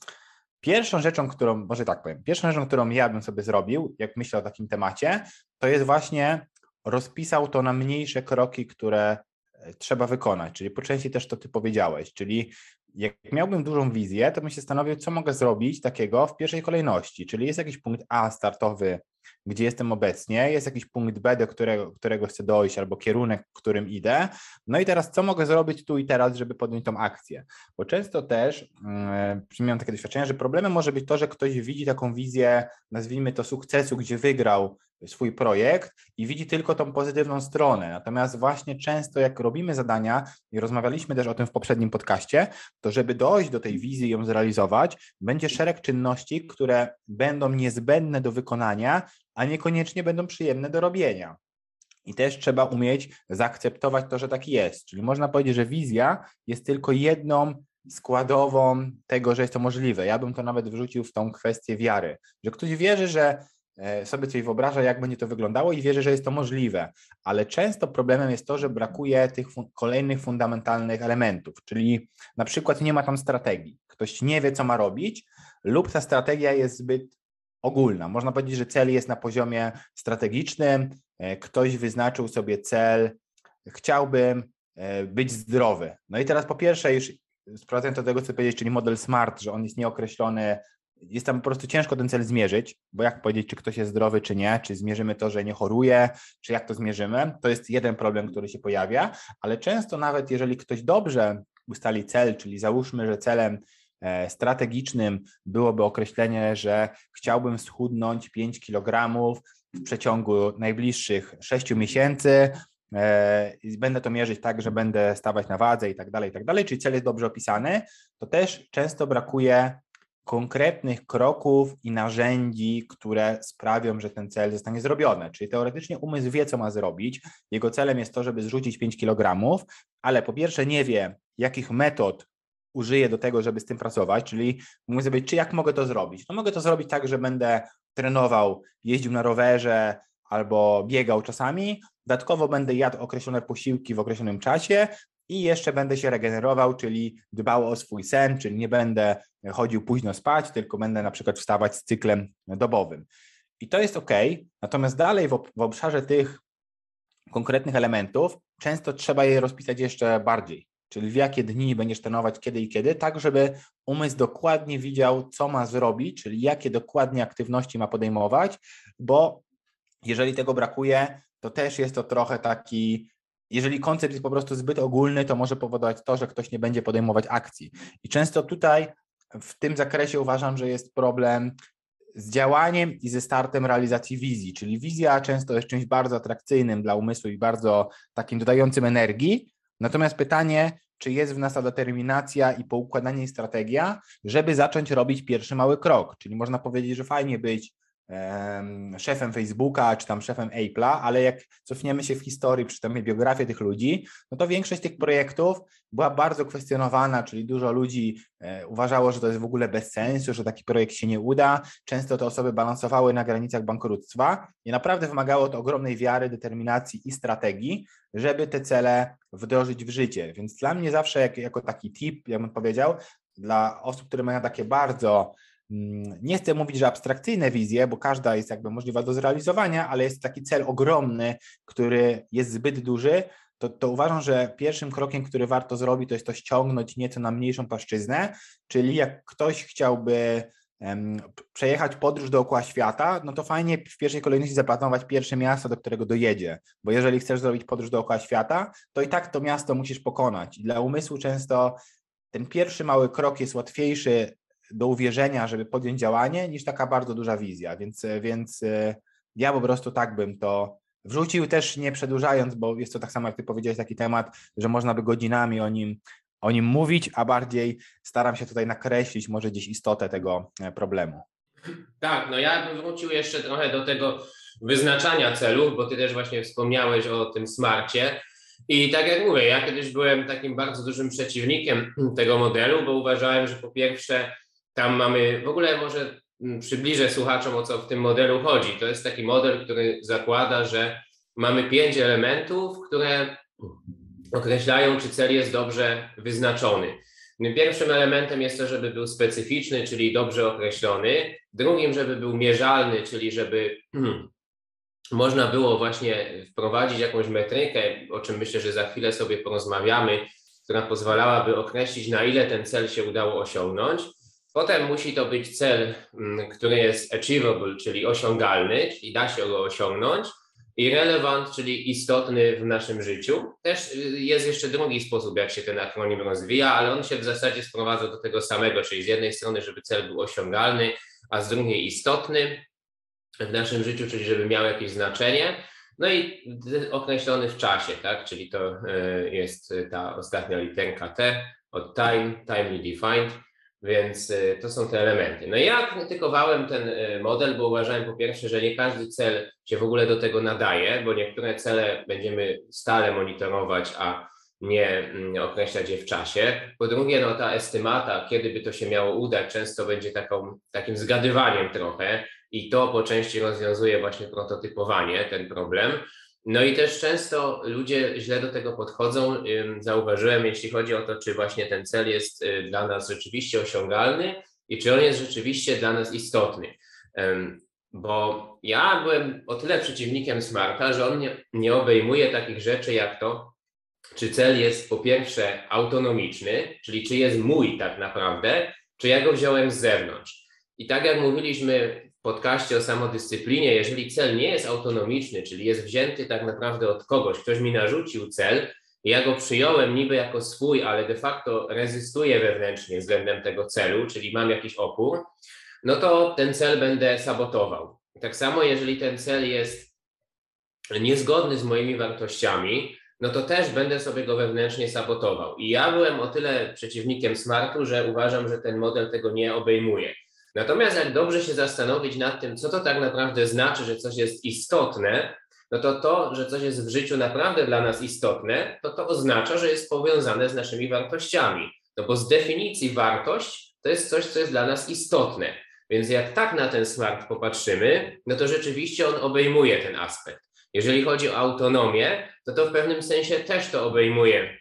pierwszą rzeczą, którą, może tak powiem, pierwszą rzeczą, którą ja bym sobie zrobił, jak myślę o takim temacie, to jest właśnie rozpisał to na mniejsze kroki, które e, trzeba wykonać, czyli po części też to ty powiedziałeś, czyli jak miałbym dużą wizję, to bym się zastanowił, co mogę zrobić takiego w pierwszej kolejności, czyli jest jakiś punkt A startowy, gdzie jestem obecnie, jest jakiś punkt B, do którego, którego chcę dojść, albo kierunek, w którym idę. No i teraz, co mogę zrobić tu i teraz, żeby podjąć tą akcję? Bo często też yy, miałem takie doświadczenie, że problemem może być to, że ktoś widzi taką wizję, nazwijmy to sukcesu, gdzie wygrał swój projekt i widzi tylko tą pozytywną stronę. Natomiast właśnie często jak robimy zadania i rozmawialiśmy też o tym w poprzednim podcaście, to żeby dojść do tej wizji i ją zrealizować, będzie szereg czynności, które będą niezbędne do wykonania, a niekoniecznie będą przyjemne do robienia. I też trzeba umieć zaakceptować to, że tak jest. Czyli można powiedzieć, że wizja jest tylko jedną składową tego, że jest to możliwe. Ja bym to nawet wrzucił w tą kwestię wiary, że ktoś wierzy, że sobie coś wyobraża, jak będzie to wyglądało i wierzy, że jest to możliwe. Ale często problemem jest to, że brakuje tych fun kolejnych fundamentalnych elementów, czyli na przykład nie ma tam strategii. Ktoś nie wie, co ma robić, lub ta strategia jest zbyt ogólna. Można powiedzieć, że cel jest na poziomie strategicznym. E, ktoś wyznaczył sobie cel, chciałbym e, być zdrowy. No i teraz po pierwsze, już sprowadzając do tego, co powiedzieć, czyli model SMART, że on jest nieokreślony, jest tam po prostu ciężko ten cel zmierzyć, bo jak powiedzieć, czy ktoś jest zdrowy, czy nie, czy zmierzymy to, że nie choruje, czy jak to zmierzymy, to jest jeden problem, który się pojawia, ale często nawet jeżeli ktoś dobrze ustali cel, czyli załóżmy, że celem e, strategicznym byłoby określenie, że chciałbym schudnąć 5 kg w przeciągu najbliższych 6 miesięcy, e, będę to mierzyć tak, że będę stawać na wadze i tak dalej, i tak dalej, czyli cel jest dobrze opisany, to też często brakuje konkretnych kroków i narzędzi, które sprawią, że ten cel zostanie zrobiony. Czyli teoretycznie umysł wie, co ma zrobić. Jego celem jest to, żeby zrzucić 5 kg, ale po pierwsze nie wie, jakich metod użyję do tego, żeby z tym pracować, czyli mówi sobie, czy jak mogę to zrobić? No mogę to zrobić tak, że będę trenował, jeździł na rowerze albo biegał czasami, dodatkowo będę jadł określone posiłki w określonym czasie, i jeszcze będę się regenerował, czyli dbał o swój sen, czyli nie będę chodził późno spać, tylko będę na przykład wstawać z cyklem dobowym. I to jest ok, natomiast dalej w, w obszarze tych konkretnych elementów często trzeba je rozpisać jeszcze bardziej, czyli w jakie dni będziesz trenować, kiedy i kiedy, tak żeby umysł dokładnie widział, co ma zrobić, czyli jakie dokładnie aktywności ma podejmować, bo jeżeli tego brakuje, to też jest to trochę taki jeżeli koncept jest po prostu zbyt ogólny, to może powodować to, że ktoś nie będzie podejmować akcji. I często tutaj w tym zakresie uważam, że jest problem z działaniem i ze startem realizacji wizji, czyli wizja często jest czymś bardzo atrakcyjnym dla umysłu i bardzo takim dodającym energii. Natomiast pytanie, czy jest w nas ta determinacja i poukładanie strategia, żeby zacząć robić pierwszy mały krok. Czyli można powiedzieć, że fajnie być szefem Facebooka czy tam szefem Apple'a, ale jak cofniemy się w historii, czytamy biografię tych ludzi, no to większość tych projektów była bardzo kwestionowana, czyli dużo ludzi e, uważało, że to jest w ogóle bez sensu, że taki projekt się nie uda. Często te osoby balansowały na granicach bankructwa i naprawdę wymagało to ogromnej wiary, determinacji i strategii, żeby te cele wdrożyć w życie. Więc dla mnie zawsze jak, jako taki tip, jak bym powiedział, dla osób, które mają takie bardzo nie chcę mówić, że abstrakcyjne wizje, bo każda jest jakby możliwa do zrealizowania, ale jest taki cel ogromny, który jest zbyt duży, to, to uważam, że pierwszym krokiem, który warto zrobić, to jest to ściągnąć nieco na mniejszą płaszczyznę, czyli jak ktoś chciałby um, przejechać podróż dookoła świata, no to fajnie w pierwszej kolejności zaplanować pierwsze miasto, do którego dojedzie, bo jeżeli chcesz zrobić podróż dookoła świata, to i tak to miasto musisz pokonać. I dla umysłu często ten pierwszy mały krok jest łatwiejszy do uwierzenia, żeby podjąć działanie, niż taka bardzo duża wizja. Więc, więc e, ja po prostu tak bym to wrzucił, też nie przedłużając, bo jest to tak samo, jak ty powiedziałeś, taki temat, że można by godzinami o nim, o nim mówić, a bardziej staram się tutaj nakreślić może gdzieś istotę tego e, problemu. Tak, no ja bym wrócił jeszcze trochę do tego wyznaczania celów, bo ty też właśnie wspomniałeś o tym smarcie. I tak jak mówię, ja kiedyś byłem takim bardzo dużym przeciwnikiem tego modelu, bo uważałem, że po pierwsze tam mamy, w ogóle może przybliżę słuchaczom o co w tym modelu chodzi. To jest taki model, który zakłada, że mamy pięć elementów, które określają, czy cel jest dobrze wyznaczony. Pierwszym elementem jest to, żeby był specyficzny, czyli dobrze określony. Drugim, żeby był mierzalny, czyli żeby można było właśnie wprowadzić jakąś metrykę, o czym myślę, że za chwilę sobie porozmawiamy, która pozwalałaby określić, na ile ten cel się udało osiągnąć. Potem musi to być cel, mm, który jest achievable, czyli osiągalny, czyli da się go osiągnąć, i relevant, czyli istotny w naszym życiu. Też y, jest jeszcze drugi sposób, jak się ten akronim rozwija, ale on się w zasadzie sprowadza do tego samego, czyli z jednej strony, żeby cel był osiągalny, a z drugiej istotny w naszym życiu, czyli żeby miał jakieś znaczenie. No i określony w czasie, tak? Czyli to y, jest ta ostatnia literka T od time, timely defined więc y, to są te elementy. No ja krytykowałem ten y, model, bo uważałem po pierwsze, że nie każdy cel się w ogóle do tego nadaje, bo niektóre cele będziemy stale monitorować, a nie mm, określać je w czasie. Po drugie, no ta estymata, kiedy by to się miało udać, często będzie taką, takim zgadywaniem trochę i to po części rozwiązuje właśnie prototypowanie, ten problem. No i też często ludzie źle do tego podchodzą. Zauważyłem, jeśli chodzi o to, czy właśnie ten cel jest y, dla nas rzeczywiście osiągalny i czy on jest rzeczywiście dla nas istotny. Bo ja byłem o tyle przeciwnikiem Smarta, że on nie, nie obejmuje takich rzeczy jak to, czy cel jest po pierwsze autonomiczny, czyli czy jest mój tak naprawdę, czy ja go wziąłem z zewnątrz. I tak jak mówiliśmy podcaście o samodyscyplinie, jeżeli cel nie jest autonomiczny, czyli jest wzięty tak naprawdę od kogoś, ktoś mi narzucił cel, ja go przyjąłem niby jako swój, ale de facto rezystuję wewnętrznie względem tego celu, czyli mam jakiś opór, no to ten cel będę sabotował. Tak samo, jeżeli ten cel jest niezgodny z moimi wartościami, no to też będę sobie go wewnętrznie sabotował. I ja byłem o tyle przeciwnikiem smartu, że uważam, że ten model tego nie obejmuje. Natomiast jak dobrze się zastanowić nad tym, co to tak naprawdę znaczy, że coś jest istotne, no to to, że coś jest w życiu naprawdę dla nas istotne, to to oznacza, że jest powiązane z naszymi wartościami. No bo z definicji wartość to jest coś, co jest dla nas istotne. Więc jak tak na ten smart popatrzymy, no to rzeczywiście on obejmuje ten aspekt. Jeżeli chodzi o autonomię, to to w pewnym sensie też to obejmuje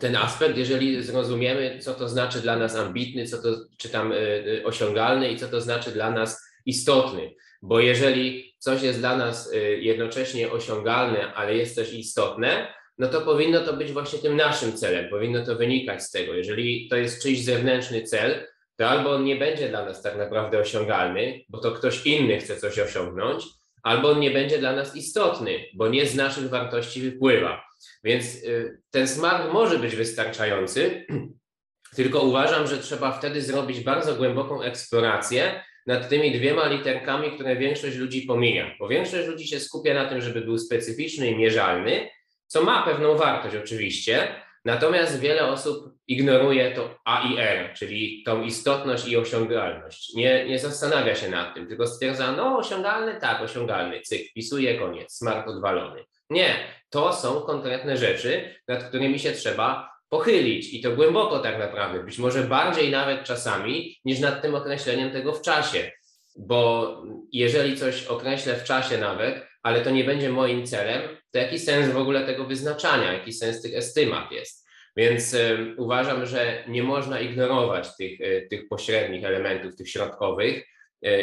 ten aspekt, jeżeli zrozumiemy, co to znaczy dla nas ambitny, co to, czy tam y, y, osiągalny i co to znaczy dla nas istotny. Bo jeżeli coś jest dla nas y, jednocześnie osiągalne, ale jest też istotne, no to powinno to być właśnie tym naszym celem, powinno to wynikać z tego. Jeżeli to jest czyjś zewnętrzny cel, to albo on nie będzie dla nas tak naprawdę osiągalny, bo to ktoś inny chce coś osiągnąć, albo on nie będzie dla nas istotny, bo nie z naszych wartości wypływa. Więc y, ten smart może być wystarczający, tylko uważam, że trzeba wtedy zrobić bardzo głęboką eksplorację nad tymi dwiema literkami, które większość ludzi pomija. Bo większość ludzi się skupia na tym, żeby był specyficzny i mierzalny, co ma pewną wartość oczywiście, natomiast wiele osób ignoruje to A i R, czyli tą istotność i osiągalność. Nie, nie zastanawia się nad tym, tylko stwierdza, no osiągalny, tak, osiągalny, cyk, wpisuje, koniec, smart odwalony. Nie, to są konkretne rzeczy, nad którymi się trzeba pochylić i to głęboko tak naprawdę, być może bardziej nawet czasami niż nad tym określeniem tego w czasie. Bo jeżeli coś określę w czasie nawet, ale to nie będzie moim celem, to jaki sens w ogóle tego wyznaczania, jaki sens tych estymat jest? Więc y, uważam, że nie można ignorować tych, y, tych pośrednich elementów, tych środkowych,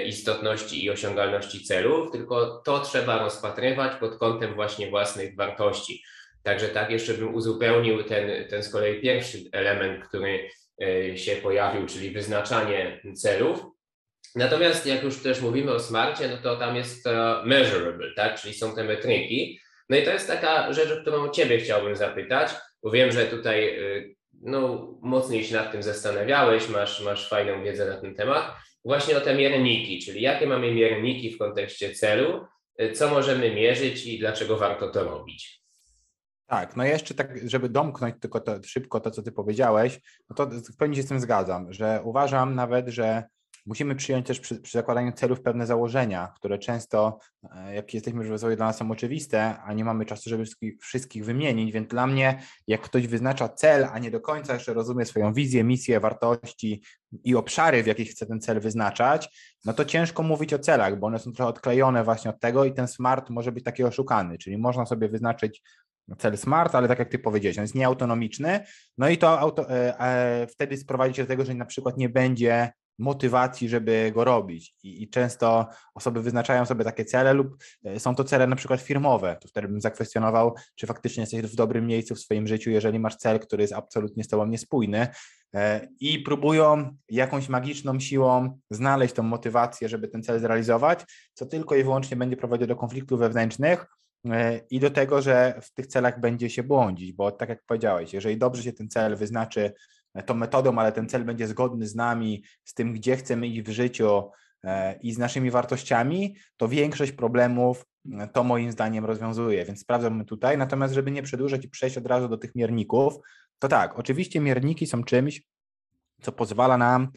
istotności i osiągalności celów, tylko to trzeba rozpatrywać pod kątem właśnie własnych wartości. Także tak jeszcze bym uzupełnił ten, ten z kolei pierwszy element, który e, się pojawił, czyli wyznaczanie celów. Natomiast jak już też mówimy o smarcie, no to tam jest measurable, tak? czyli są te metryki. No i to jest taka rzecz, o którą Ciebie chciałbym zapytać, bo wiem, że tutaj e, no, mocniej się nad tym zastanawiałeś, masz, masz fajną wiedzę na ten temat. Właśnie o te mierniki, czyli jakie mamy mierniki w kontekście celu, co możemy mierzyć i dlaczego warto to robić. Tak, no jeszcze tak, żeby domknąć tylko to, szybko to, co ty powiedziałeś, no to w pełni się z tym zgadzam, że uważam nawet, że musimy przyjąć też przy, przy, zakładaniu celów pewne założenia, które często, e, jak jesteśmy w rozwoju, dla nas są oczywiste, a nie mamy czasu, żeby wszystkich wymienić. Więc dla mnie, jak ktoś wyznacza cel, a nie do końca jeszcze rozumie swoją wizję, misję, wartości i obszary, w jakich chce ten cel wyznaczać, no to ciężko mówić o celach, bo one są trochę odklejone właśnie od tego i ten smart może być taki oszukany. Czyli można sobie wyznaczyć cel smart, ale tak jak ty powiedziałeś, on jest nieautonomiczny, no i to auto, e, e, wtedy sprowadzi się do tego, że na przykład nie będzie motywacji, żeby go robić. I, I, często osoby wyznaczają sobie takie cele lub e, są to cele na przykład firmowe. To wtedy bym zakwestionował, czy faktycznie jesteś w dobrym miejscu w swoim życiu, jeżeli masz cel, który jest absolutnie z tobą niespójny. E, I próbują jakąś magiczną siłą znaleźć tą motywację, żeby ten cel zrealizować, co tylko i wyłącznie będzie prowadziło do konfliktów wewnętrznych, e, i do tego, że w tych celach będzie się błądzić, bo tak jak powiedziałeś, jeżeli dobrze się ten cel wyznaczy tą metodą, ale ten cel będzie zgodny z nami, z tym, gdzie chcemy iść w życiu e, i z naszymi wartościami, to większość problemów e, to moim zdaniem rozwiązuje, więc sprawdzamy tutaj. Natomiast, żeby nie przedłużać i przejść od razu do tych mierników, to tak, oczywiście mierniki są czymś, co pozwala nam,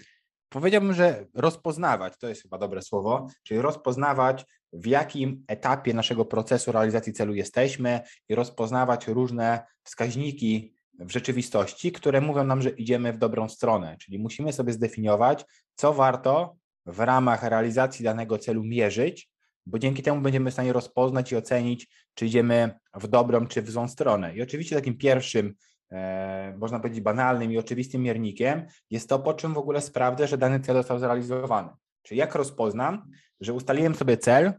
powiedziałbym, że rozpoznawać, to jest chyba dobre słowo, czyli rozpoznawać, w jakim etapie naszego procesu realizacji celu jesteśmy i rozpoznawać różne wskaźniki w rzeczywistości, które mówią nam, że idziemy w dobrą stronę. Czyli musimy sobie zdefiniować, co warto w ramach realizacji danego celu mierzyć, bo dzięki temu będziemy w stanie rozpoznać i ocenić, czy idziemy w dobrą, czy w złą stronę. I oczywiście takim pierwszym, e, można powiedzieć, banalnym i oczywistym miernikiem jest to, po czym w ogóle sprawdzę, że dany cel został zrealizowany. Czyli jak rozpoznam, że ustaliłem sobie cel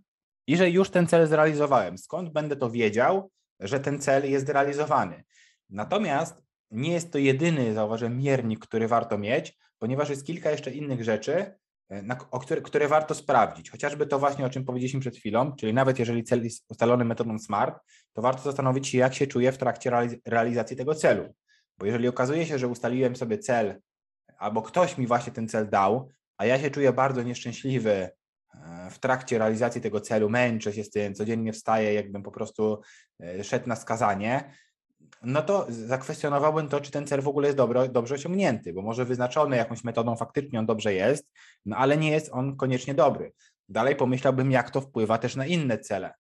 i że już ten cel zrealizowałem. Skąd będę to wiedział, że ten cel jest realizowany? Natomiast nie jest to jedyny, zauważyłem, miernik, który warto mieć, ponieważ jest kilka jeszcze innych rzeczy, e, na, o które, które warto sprawdzić. Chociażby to właśnie, o czym powiedzieliśmy przed chwilą, czyli nawet jeżeli cel jest ustalony metodą SMART, to warto zastanowić się, jak się czuję w trakcie realizacji tego celu. Bo jeżeli okazuje się, że ustaliłem sobie cel, albo ktoś mi właśnie ten cel dał, a ja się czuję bardzo nieszczęśliwy e, w trakcie realizacji tego celu, męczę się z tym, codziennie wstaję, jakbym po prostu e, szedł na skazanie, no to zakwestionowałbym to, czy ten cel w ogóle jest dobro, dobrze osiągnięty, bo może wyznaczony jakąś metodą faktycznie on dobrze jest, no ale nie jest on koniecznie dobry. Dalej pomyślałbym, jak to wpływa też na inne cele.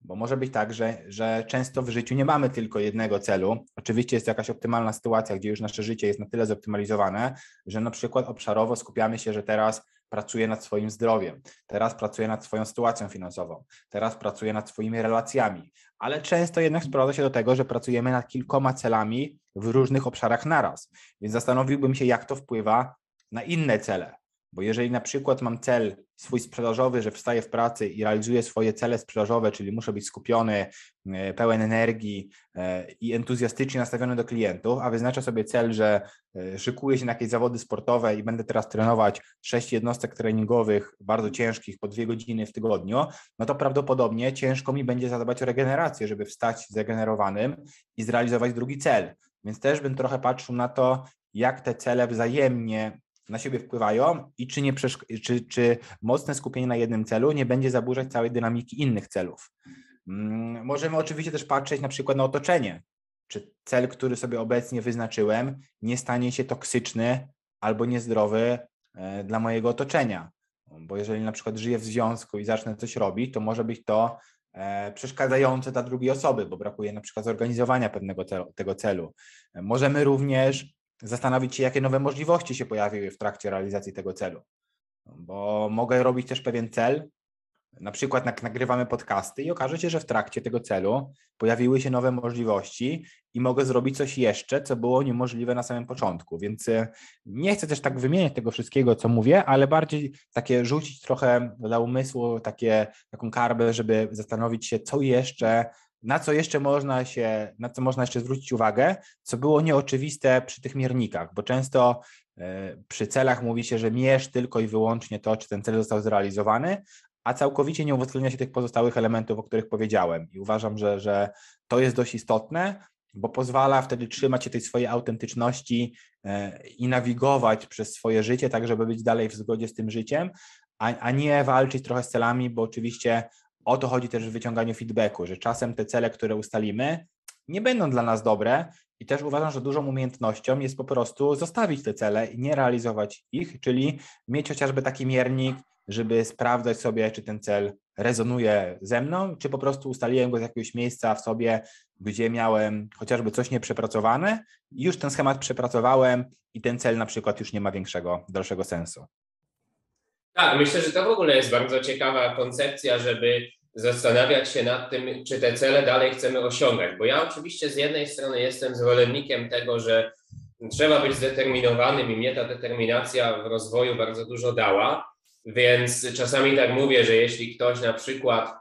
Bo może być tak, że, że często w życiu nie mamy tylko jednego celu. Oczywiście jest jakaś optymalna sytuacja, gdzie już nasze życie jest na tyle zoptymalizowane, że na przykład obszarowo skupiamy się, że teraz pracuję nad swoim zdrowiem, teraz pracuję nad swoją sytuacją finansową, teraz pracuję nad swoimi relacjami, ale często jednak sprowadza się do tego, że pracujemy nad kilkoma celami w różnych obszarach naraz. Więc zastanowiłbym się, jak to wpływa na inne cele. Bo jeżeli na przykład mam cel swój sprzedażowy, że wstaję w pracy i realizuję swoje cele sprzedażowe, czyli muszę być skupiony, e, pełen energii e, i entuzjastycznie nastawiony do klientów, a wyznaczę sobie cel, że e, szykuję się na jakieś zawody sportowe i będę teraz trenować sześć jednostek treningowych bardzo ciężkich po dwie godziny w tygodniu, no to prawdopodobnie ciężko mi będzie zadbać o regenerację, żeby wstać zregenerowanym i zrealizować drugi cel. Więc też bym trochę patrzył na to, jak te cele wzajemnie na siebie wpływają i czy, nie czy, czy mocne skupienie na jednym celu nie będzie zaburzać całej dynamiki innych celów. Mm, możemy oczywiście też patrzeć na przykład na otoczenie. Czy cel, który sobie obecnie wyznaczyłem, nie stanie się toksyczny albo niezdrowy e, dla mojego otoczenia. Bo jeżeli na przykład żyję w związku i zacznę coś robić, to może być to e, przeszkadzające dla drugiej osoby, bo brakuje na przykład zorganizowania pewnego celu, tego celu. Możemy również zastanowić się, jakie nowe możliwości się pojawiły w trakcie realizacji tego celu. Bo mogę robić też pewien cel, na przykład nagrywamy podcasty i okaże się, że w trakcie tego celu pojawiły się nowe możliwości i mogę zrobić coś jeszcze, co było niemożliwe na samym początku. Więc e, nie chcę też tak wymieniać tego wszystkiego, co mówię, ale bardziej takie rzucić trochę dla umysłu takie, taką karbę, żeby zastanowić się, co jeszcze na co jeszcze można się, na co można jeszcze zwrócić uwagę, co było nieoczywiste przy tych miernikach, bo często e, przy celach mówi się, że mierz tylko i wyłącznie to, czy ten cel został zrealizowany, a całkowicie nie uwzględnia się tych pozostałych elementów, o których powiedziałem. I uważam, że, że to jest dość istotne bo pozwala wtedy trzymać się tej swojej autentyczności e, i nawigować przez swoje życie, tak żeby być dalej w zgodzie z tym życiem, a, a nie walczyć trochę z celami, bo oczywiście o to chodzi też w wyciąganiu feedbacku, że czasem te cele, które ustalimy, nie będą dla nas dobre i też uważam, że dużą umiejętnością jest po prostu zostawić te cele i nie realizować ich, czyli mieć chociażby taki miernik, żeby sprawdzać sobie, czy ten cel rezonuje ze mną, czy po prostu ustaliłem go z jakiegoś miejsca w sobie, gdzie miałem chociażby coś nieprzepracowane już ten schemat przepracowałem i ten cel na przykład już nie ma większego, dalszego sensu. Tak, myślę, że to w ogóle jest bardzo ciekawa koncepcja, żeby zastanawiać się nad tym, czy te cele dalej chcemy osiągać. Bo ja oczywiście z jednej strony jestem zwolennikiem tego, że trzeba być zdeterminowanym i mnie ta determinacja w rozwoju bardzo dużo dała, więc czasami tak mówię, że jeśli ktoś na przykład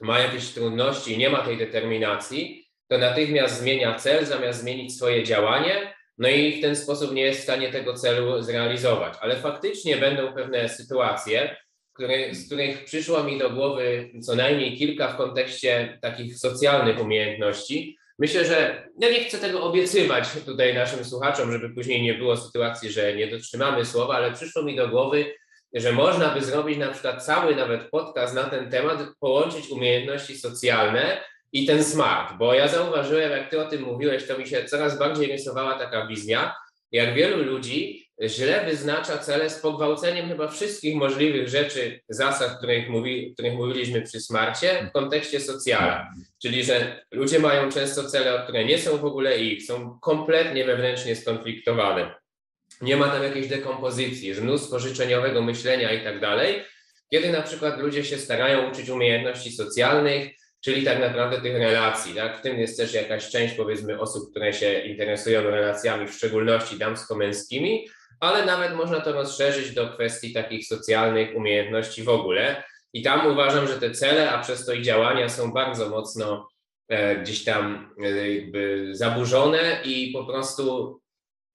ma jakieś trudności i nie ma tej determinacji, to natychmiast zmienia cel zamiast zmienić swoje działanie, no i w ten sposób nie jest w stanie tego celu zrealizować. Ale faktycznie będą pewne sytuacje, które, z których przyszło mi do głowy co najmniej kilka w kontekście takich socjalnych umiejętności. Myślę, że ja nie chcę tego obiecywać tutaj naszym słuchaczom, żeby później nie było sytuacji, że nie dotrzymamy słowa, ale przyszło mi do głowy, że można by zrobić na przykład cały nawet podcast na ten temat, połączyć umiejętności socjalne i ten smart, bo ja zauważyłem, jak ty o tym mówiłeś, to mi się coraz bardziej rysowała taka wizja, jak wielu ludzi źle wyznacza cele z pogwałceniem chyba wszystkich możliwych rzeczy, zasad, których, mówi, których mówiliśmy przy smarcie w kontekście socjala. Czyli, że ludzie mają często cele, które nie są w ogóle ich, są kompletnie wewnętrznie skonfliktowane. Nie ma tam jakiejś dekompozycji, jest mnóstwo życzeniowego myślenia i tak dalej. Kiedy na przykład ludzie się starają uczyć umiejętności socjalnych, czyli tak naprawdę tych relacji. Tak? W tym jest też jakaś część, powiedzmy, osób, które się interesują relacjami, w szczególności damsko-męskimi, ale nawet można to rozszerzyć do kwestii takich socjalnych umiejętności w ogóle. I tam uważam, że te cele, a przez to i działania są bardzo mocno e, gdzieś tam e, jakby zaburzone i po prostu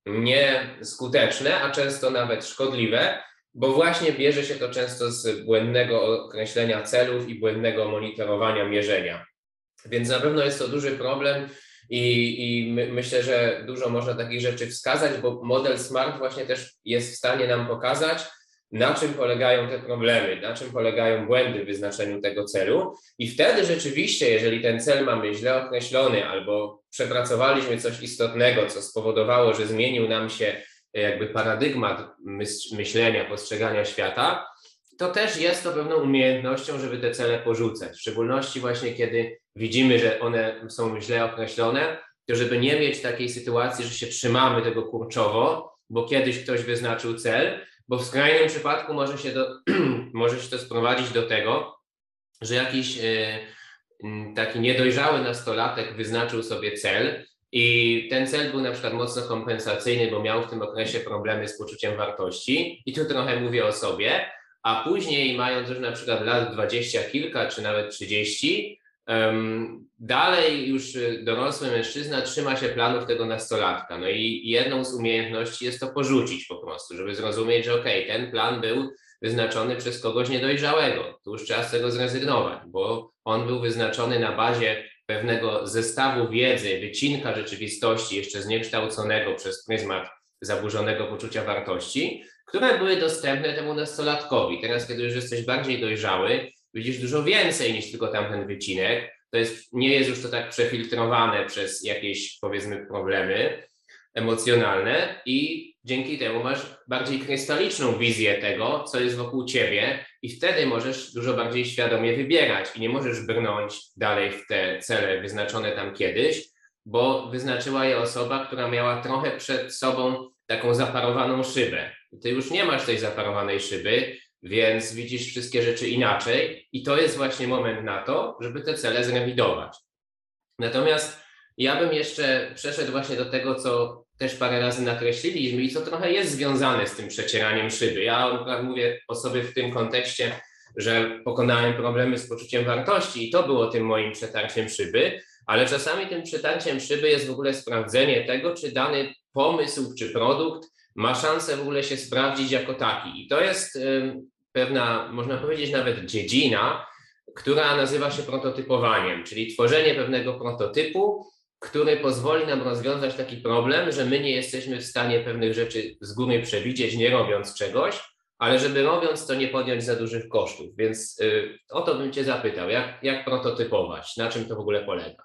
nieskuteczne, a często nawet szkodliwe, bo właśnie bierze się to często z błędnego określenia celów i błędnego monitorowania, mierzenia. Więc na pewno jest to duży problem i, i my, myślę, że dużo można takich rzeczy wskazać, bo model SMART właśnie też jest w stanie nam pokazać, na czym polegają te problemy, na czym polegają błędy w wyznaczeniu tego celu. I wtedy rzeczywiście, jeżeli ten cel mamy źle określony albo przepracowaliśmy coś istotnego, co spowodowało, że zmienił nam się jakby paradygmat myślenia, postrzegania świata, to też jest to pewną umiejętnością, żeby te cele porzucać. W szczególności właśnie, kiedy widzimy, że one są źle określone, to żeby nie mieć takiej sytuacji, że się trzymamy tego kurczowo, bo kiedyś ktoś wyznaczył cel, bo w skrajnym przypadku może się, do, może się to sprowadzić do tego, że jakiś e, taki niedojrzały nastolatek wyznaczył sobie cel, i ten cel był na przykład mocno kompensacyjny, bo miał w tym okresie problemy z poczuciem wartości. I tu trochę mówię o sobie, a później, mając już na przykład lat dwadzieścia kilka, czy nawet trzydzieści, dalej już dorosły mężczyzna trzyma się planów tego nastolatka. No i jedną z umiejętności jest to porzucić po prostu, żeby zrozumieć, że okej, okay, ten plan był wyznaczony przez kogoś niedojrzałego. Tu już trzeba z tego zrezygnować, bo on był wyznaczony na bazie pewnego zestawu wiedzy, wycinka rzeczywistości jeszcze zniekształconego przez pryzmat zaburzonego poczucia wartości, które były dostępne temu nastolatkowi. Teraz, kiedy już jesteś bardziej dojrzały, widzisz dużo więcej niż tylko tamten wycinek. To jest, nie jest już to tak przefiltrowane przez jakieś, powiedzmy, problemy emocjonalne i dzięki temu masz bardziej krystaliczną wizję tego, co jest wokół ciebie, i wtedy możesz dużo bardziej świadomie wybierać i nie możesz brnąć dalej w te cele wyznaczone tam kiedyś, bo wyznaczyła je osoba, która miała trochę przed sobą taką zaparowaną szybę. Ty już nie masz tej zaparowanej szyby, więc widzisz wszystkie rzeczy inaczej, i to jest właśnie moment na to, żeby te cele zrewidować. Natomiast ja bym jeszcze przeszedł właśnie do tego, co też parę razy nakreśliliśmy i co trochę jest związane z tym przecieraniem szyby. Ja mówię o sobie w tym kontekście, że pokonałem problemy z poczuciem wartości i to było tym moim przetarciem szyby, ale czasami tym przetarciem szyby jest w ogóle sprawdzenie tego, czy dany pomysł czy produkt ma szansę w ogóle się sprawdzić jako taki. I to jest pewna, można powiedzieć, nawet dziedzina, która nazywa się prototypowaniem, czyli tworzenie pewnego prototypu, który pozwoli nam rozwiązać taki problem, że my nie jesteśmy w stanie pewnych rzeczy z góry przewidzieć, nie robiąc czegoś, ale żeby robiąc to nie podjąć za dużych kosztów. Więc y, o to bym Cię zapytał, jak, jak prototypować, na czym to w ogóle polega?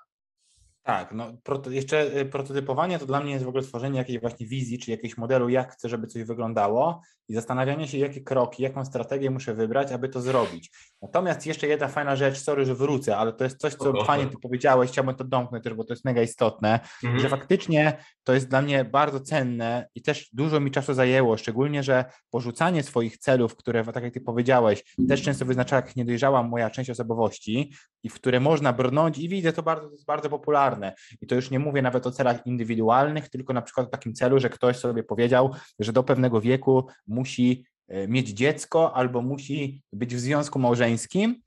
Tak, no jeszcze y, prototypowanie to dla mnie jest w ogóle stworzenie jakiejś właśnie wizji, czy jakiegoś modelu, jak chcę, żeby coś wyglądało i zastanawianie się, jakie kroki, jaką strategię muszę wybrać, aby to zrobić. Natomiast jeszcze jedna fajna rzecz, sorry, że wrócę, ale to jest coś, co Oho. fajnie ty powiedziałeś, chciałbym to domknąć też, bo to jest mega istotne, mhm. że faktycznie to jest dla mnie bardzo cenne i też dużo mi czasu zajęło, szczególnie, że porzucanie swoich celów, które, tak jak ty powiedziałeś, też często wyznacza jak niedojrzała moja część osobowości i w które można brnąć i widzę to bardzo, to jest bardzo popularne i to już nie mówię nawet o celach indywidualnych, tylko na przykład o takim celu, że ktoś sobie powiedział, że do pewnego wieku musi e, mieć dziecko albo musi być w związku małżeńskim,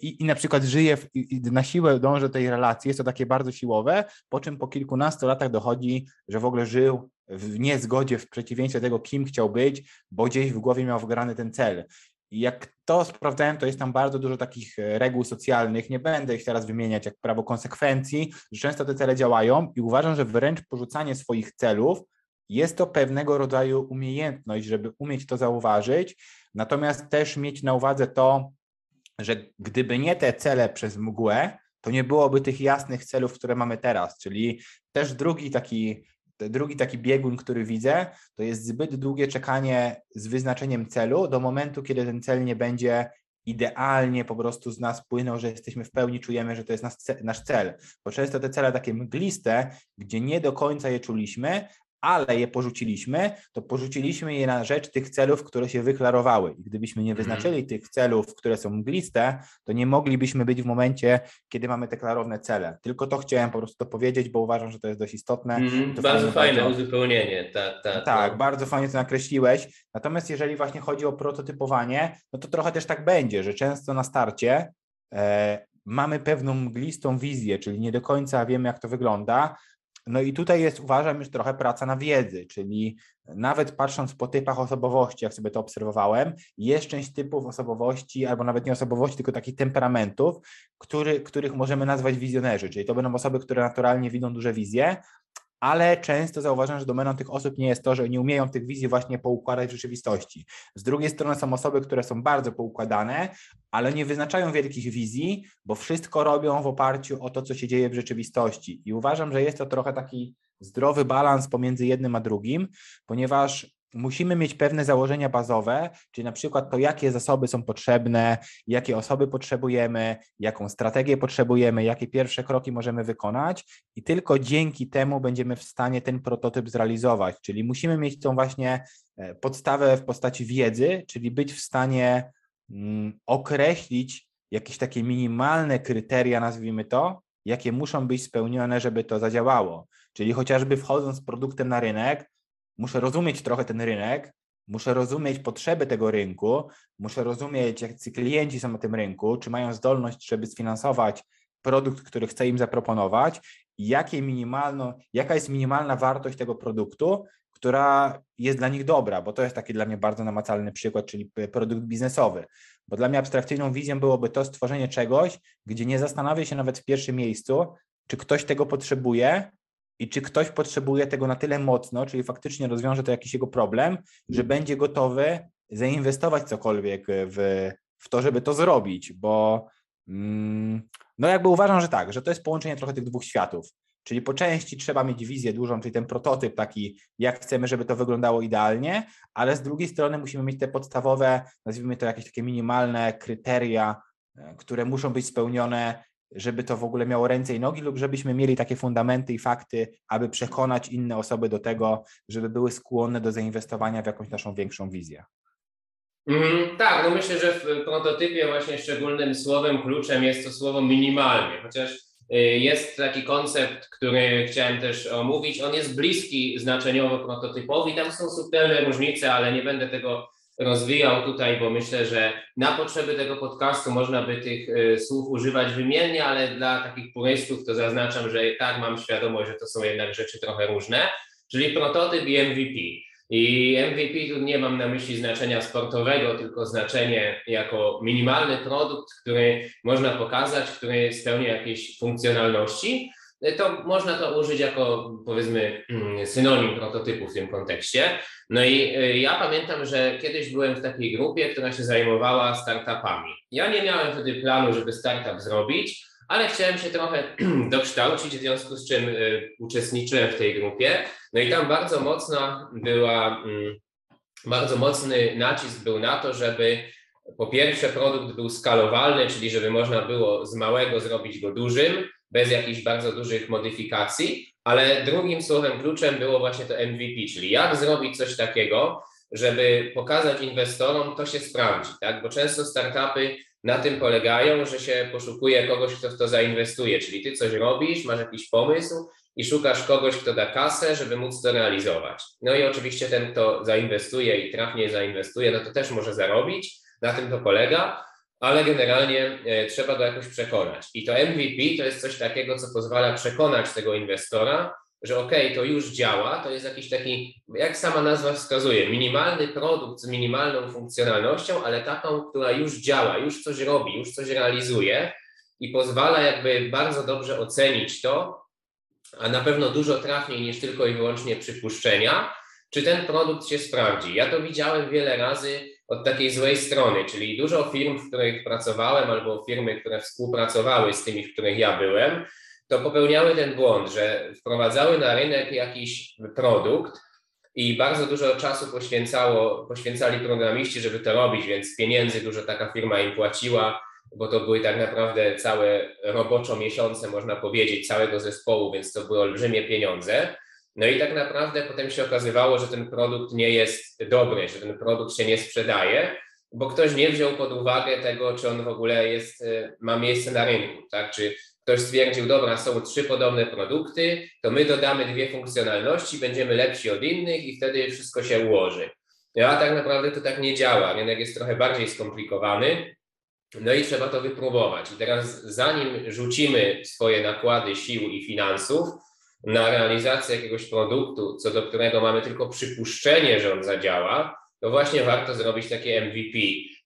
i, i na przykład żyje w, na siłę dąży do tej relacji, jest to takie bardzo siłowe, po czym po kilkunastu latach dochodzi, że w ogóle żył w niezgodzie, w przeciwieństwie tego, kim chciał być, bo gdzieś w głowie miał wgrany ten cel. I jak to sprawdzałem, to jest tam bardzo dużo takich e, reguł socjalnych. Nie będę ich teraz wymieniać, jak prawo konsekwencji, że często te cele działają i uważam, że wręcz porzucanie swoich celów jest to pewnego rodzaju umiejętność, żeby umieć to zauważyć, natomiast też mieć na uwadze to, że gdyby nie te cele przez mgłę, to nie byłoby tych jasnych celów, które mamy teraz. Czyli też drugi taki, drugi taki biegun, który widzę, to jest zbyt długie czekanie z wyznaczeniem celu do momentu, kiedy ten cel nie będzie idealnie po prostu z nas płynął, że jesteśmy w pełni, czujemy, że to jest nasz cel. Bo często te cele takie mgliste, gdzie nie do końca je czuliśmy, ale je porzuciliśmy, to porzuciliśmy je na rzecz tych celów, które się wyklarowały. I gdybyśmy nie mhm. wyznaczyli tych celów, które są mgliste, to nie moglibyśmy być w momencie, kiedy mamy te klarowne cele. Tylko to chciałem po prostu to powiedzieć, bo uważam, że to jest dość istotne. Mm, bardzo fajne bardzo... uzupełnienie. Tak, tak, tak no. bardzo fajnie to nakreśliłeś. Natomiast jeżeli właśnie chodzi o prototypowanie, no to trochę też tak będzie, że często na starcie e, mamy pewną mglistą wizję, czyli nie do końca wiemy, jak to wygląda, no i tutaj jest, uważam, już trochę praca na wiedzy, czyli nawet patrząc po typach osobowości, jak sobie to obserwowałem, jest część typów osobowości, albo nawet nie osobowości, tylko takich temperamentów, który, których możemy nazwać wizjonerzy, czyli to będą osoby, które naturalnie widzą duże wizje, ale często zauważam, że domeną tych osób nie jest to, że nie umieją tych wizji właśnie poukładać w rzeczywistości. Z drugiej strony są osoby, które są bardzo poukładane, ale nie wyznaczają wielkich wizji, bo wszystko robią w oparciu o to, co się dzieje w rzeczywistości. I uważam, że jest to trochę taki zdrowy balans pomiędzy jednym a drugim, ponieważ musimy mieć pewne założenia bazowe, czyli na przykład to, jakie zasoby są potrzebne, jakie osoby potrzebujemy, jaką strategię potrzebujemy, jakie pierwsze kroki możemy wykonać, i tylko dzięki temu będziemy w stanie ten prototyp zrealizować. Czyli musimy mieć tą właśnie e, podstawę w postaci wiedzy, czyli być w stanie mm, określić jakieś takie minimalne kryteria, nazwijmy to, jakie muszą być spełnione, żeby to zadziałało. Czyli chociażby wchodząc z produktem na rynek, muszę rozumieć trochę ten rynek, muszę rozumieć potrzeby tego rynku, muszę rozumieć, jak ci klienci są na tym rynku, czy mają zdolność, żeby sfinansować produkt, który chcę im zaproponować jakie minimalno, jaka jest minimalna wartość tego produktu, która jest dla nich dobra, bo to jest taki dla mnie bardzo namacalny przykład, czyli produkt biznesowy. Bo dla mnie abstrakcyjną wizją byłoby to stworzenie czegoś, gdzie nie zastanawiam się nawet w pierwszym miejscu, czy ktoś tego potrzebuje, i czy ktoś potrzebuje tego na tyle mocno, czyli faktycznie rozwiąże to jakiś jego problem, że będzie gotowy zainwestować cokolwiek w, w to, żeby to zrobić, bo mm, no jakby uważam, że tak, że to jest połączenie trochę tych dwóch światów. Czyli po części trzeba mieć wizję dużą, czyli ten prototyp taki, jak chcemy, żeby to wyglądało idealnie, ale z drugiej strony musimy mieć te podstawowe, nazwijmy to jakieś takie minimalne kryteria, e, które muszą być spełnione, żeby to w ogóle miało ręce i nogi, lub żebyśmy mieli takie fundamenty i fakty, aby przekonać inne osoby do tego, żeby były skłonne do zainwestowania w jakąś naszą większą wizję. Mm, tak, no myślę, że w prototypie właśnie szczególnym słowem kluczem jest to słowo minimalnie, chociaż y, jest taki koncept, który chciałem też omówić. On jest bliski znaczeniowo prototypowi. Tam są subtelne różnice, ale nie będę tego rozwijał tutaj, bo myślę, że na potrzeby tego podcastu można by tych y, słów używać wymiennie, ale dla takich purystów to zaznaczam, że tak mam świadomość, że to są jednak rzeczy trochę różne, czyli prototyp i MVP. I MVP tu nie mam na myśli znaczenia sportowego, tylko znaczenie jako minimalny produkt, który można pokazać, który spełnia jakieś funkcjonalności. To można to użyć jako powiedzmy mm, synonim prototypu w tym kontekście. No i y, ja pamiętam, że kiedyś byłem w takiej grupie, która się zajmowała startupami. Ja nie miałem wtedy planu, żeby startup zrobić, ale chciałem się trochę dokształcić, w związku z czym y, uczestniczyłem w tej grupie. No i tam bardzo mocna była, mm, bardzo mocny nacisk był na to, żeby po pierwsze produkt był skalowalny, czyli żeby można było z małego zrobić go dużym, bez jakichś bardzo dużych modyfikacji, ale drugim słowem kluczem było właśnie to MVP, czyli jak zrobić coś takiego, żeby pokazać inwestorom, to się sprawdzi, tak? Bo często startupy na tym polegają, że się poszukuje kogoś, kto w to zainwestuje, czyli ty coś robisz, masz jakiś pomysł i szukasz kogoś, kto da kasę, żeby móc to realizować. No i oczywiście ten, kto zainwestuje i trafnie zainwestuje, no to też może zarobić, na tym to polega, ale generalnie e, trzeba go jakoś przekonać. I to MVP to jest coś takiego, co pozwala przekonać tego inwestora, że ok, to już działa, to jest jakiś taki, jak sama nazwa wskazuje, minimalny produkt z minimalną funkcjonalnością, ale taką, która już działa, już coś robi, już coś realizuje i pozwala jakby bardzo dobrze ocenić to, a na pewno dużo trafniej niż tylko i wyłącznie przypuszczenia, czy ten produkt się sprawdzi. Ja to widziałem wiele razy od takiej złej strony, czyli dużo firm, w których pracowałem, albo firmy, które współpracowały z tymi, w których ja byłem, to popełniały ten błąd, że wprowadzały na rynek jakiś produkt i bardzo dużo czasu poświęcało, poświęcali programiści, żeby to robić, więc pieniędzy dużo taka firma im płaciła, bo to były tak naprawdę całe roboczo miesiące, można powiedzieć, całego zespołu, więc to były olbrzymie pieniądze. No i tak naprawdę potem się okazywało, że ten produkt nie jest dobry, że ten produkt się nie sprzedaje, bo ktoś nie wziął pod uwagę tego, czy on w ogóle jest, e, ma miejsce na rynku, tak? Czy ktoś stwierdził, dobra, są trzy podobne produkty, to my dodamy dwie funkcjonalności, będziemy lepsi od innych i wtedy wszystko się ułoży. No a tak naprawdę to tak nie działa. Rynek jest trochę bardziej skomplikowany, no i trzeba to wypróbować. I teraz, zanim rzucimy swoje nakłady sił i finansów, na realizację jakiegoś produktu, co do którego mamy tylko przypuszczenie, że on zadziała, to właśnie warto zrobić takie MVP,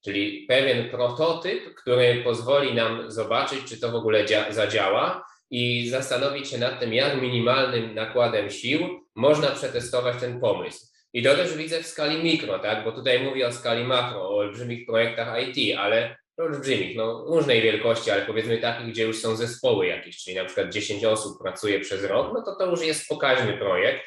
czyli pewien prototyp, który pozwoli nam zobaczyć, czy to w ogóle zadziała i zastanowić się nad tym, jak minimalnym nakładem sił można przetestować ten pomysł. I to też widzę w skali mikro, tak? bo tutaj mówię o skali makro, o olbrzymich projektach IT, ale olbrzymich, no różnej wielkości, ale powiedzmy takich, gdzie już są zespoły jakieś, czyli na przykład 10 osób pracuje przez rok, no to to już jest pokaźny projekt.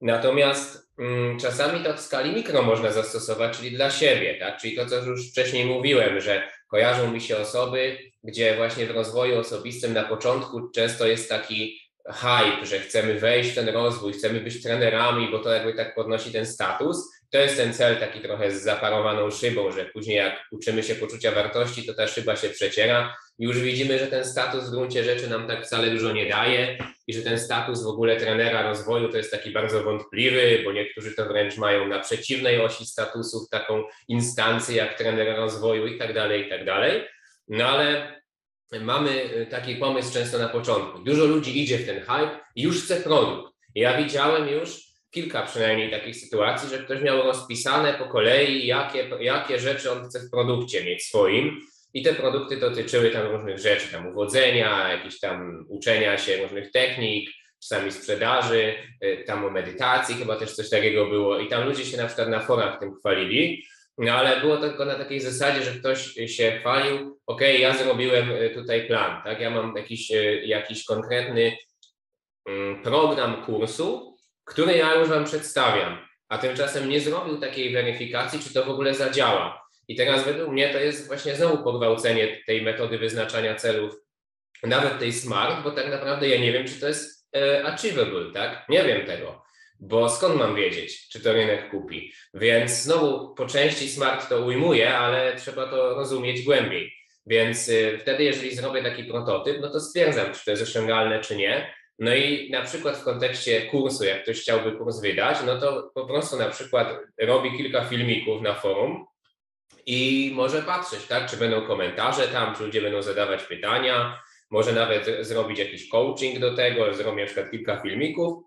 Natomiast mm, czasami to w skali mikro można zastosować, czyli dla siebie, tak? Czyli to, co już wcześniej mówiłem, że kojarzą mi się osoby, gdzie właśnie w rozwoju osobistym na początku często jest taki hype, że chcemy wejść w ten rozwój, chcemy być trenerami, bo to jakby tak podnosi ten status to jest ten cel taki trochę z zaparowaną szybą, że później jak uczymy się poczucia wartości, to ta szyba się przeciera i już widzimy, że ten status w gruncie rzeczy nam tak wcale dużo nie daje i że ten status w ogóle trenera rozwoju to jest taki bardzo wątpliwy, bo niektórzy to wręcz mają na przeciwnej osi statusów taką instancję jak trenera rozwoju i tak dalej, i tak dalej. No ale mamy taki pomysł często na początku. Dużo ludzi idzie w ten hype i już chce produkt. Ja widziałem już, kilka przynajmniej takich sytuacji, że ktoś miał rozpisane po kolei, jakie, jakie rzeczy on chce w produkcie mieć swoim. I te produkty dotyczyły tam różnych rzeczy, tam uwodzenia, jakieś tam uczenia się różnych technik, czasami sprzedaży, y, tam o medytacji chyba też coś takiego było. I tam ludzie się na przykład na forach tym chwalili. No ale było tylko na takiej zasadzie, że ktoś się chwalił, ok, ja zrobiłem y, tutaj plan, tak, ja mam jakiś, y, jakiś konkretny mm, program kursu, które ja już Wam przedstawiam, a tymczasem nie zrobił takiej weryfikacji, czy to w ogóle zadziała. I teraz według mnie to jest właśnie znowu pogwałcenie tej metody wyznaczania celów, nawet tej SMART, bo tak naprawdę ja nie wiem, czy to jest e, achievable, tak? Nie wiem tego, bo skąd mam wiedzieć, czy to rynek kupi? Więc znowu po części SMART to ujmuje, ale trzeba to rozumieć głębiej. Więc e, wtedy, jeżeli zrobię taki prototyp, no to stwierdzam, czy to jest osiągalne, czy nie. No i na przykład w kontekście kursu, jak ktoś chciałby kurs wydać, no to po prostu na przykład robi kilka filmików na forum i może patrzeć, tak, czy będą komentarze tam, czy ludzie będą zadawać pytania, może nawet zrobić jakiś coaching do tego, zrobi na przykład kilka filmików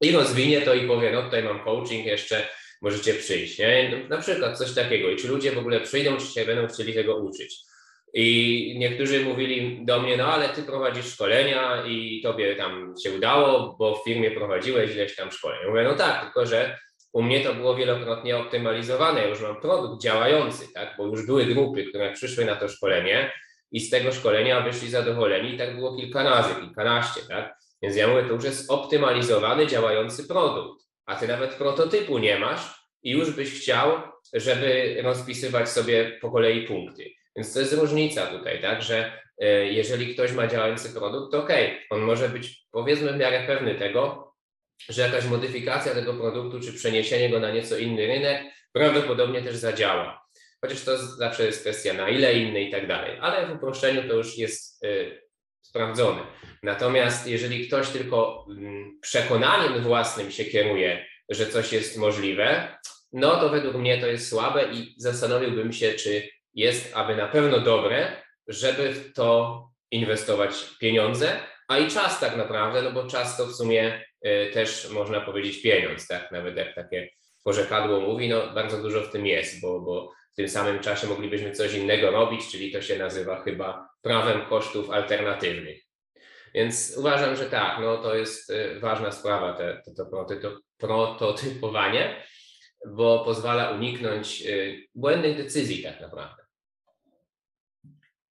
i rozwinie to i powie, no tutaj mam coaching, jeszcze możecie przyjść, nie? Na przykład coś takiego i czy ludzie w ogóle przyjdą, czy się będą chcieli tego uczyć. I niektórzy mówili do mnie, no ale ty prowadzisz szkolenia i tobie tam się udało, bo w firmie prowadziłeś ileś tam szkoleń. mówię, no tak, tylko że u mnie to było wielokrotnie optymalizowane. Ja już mam produkt działający, tak? bo już były grupy, które przyszły na to szkolenie i z tego szkolenia wyszli zadowoleni. I tak było kilka razy, kilkanaście. Tak? Więc ja mówię, to już jest optymalizowany, działający produkt, a ty nawet prototypu nie masz i już byś chciał, żeby rozpisywać sobie po kolei punkty. Więc to jest różnica tutaj, tak, że e, jeżeli ktoś ma działający produkt, to ok, on może być powiedzmy w miarę pewny tego, że jakaś modyfikacja tego produktu czy przeniesienie go na nieco inny rynek prawdopodobnie też zadziała. Chociaż to zawsze jest kwestia na ile inny i tak dalej, ale w uproszczeniu to już jest y, sprawdzone. Natomiast jeżeli ktoś tylko y, przekonaniem własnym się kieruje, że coś jest możliwe, no to według mnie to jest słabe i zastanowiłbym się, czy jest aby na pewno dobre, żeby w to inwestować pieniądze, a i czas tak naprawdę, no bo czas to w sumie y, też można powiedzieć pieniądz, tak? Nawet jak takie porzekadło mówi, no bardzo dużo w tym jest, bo, bo w tym samym czasie moglibyśmy coś innego robić, czyli to się nazywa chyba prawem kosztów alternatywnych. Więc uważam, że tak, no to jest y, ważna sprawa, te, to, to prototypowanie, bo pozwala uniknąć y, błędnych decyzji tak naprawdę.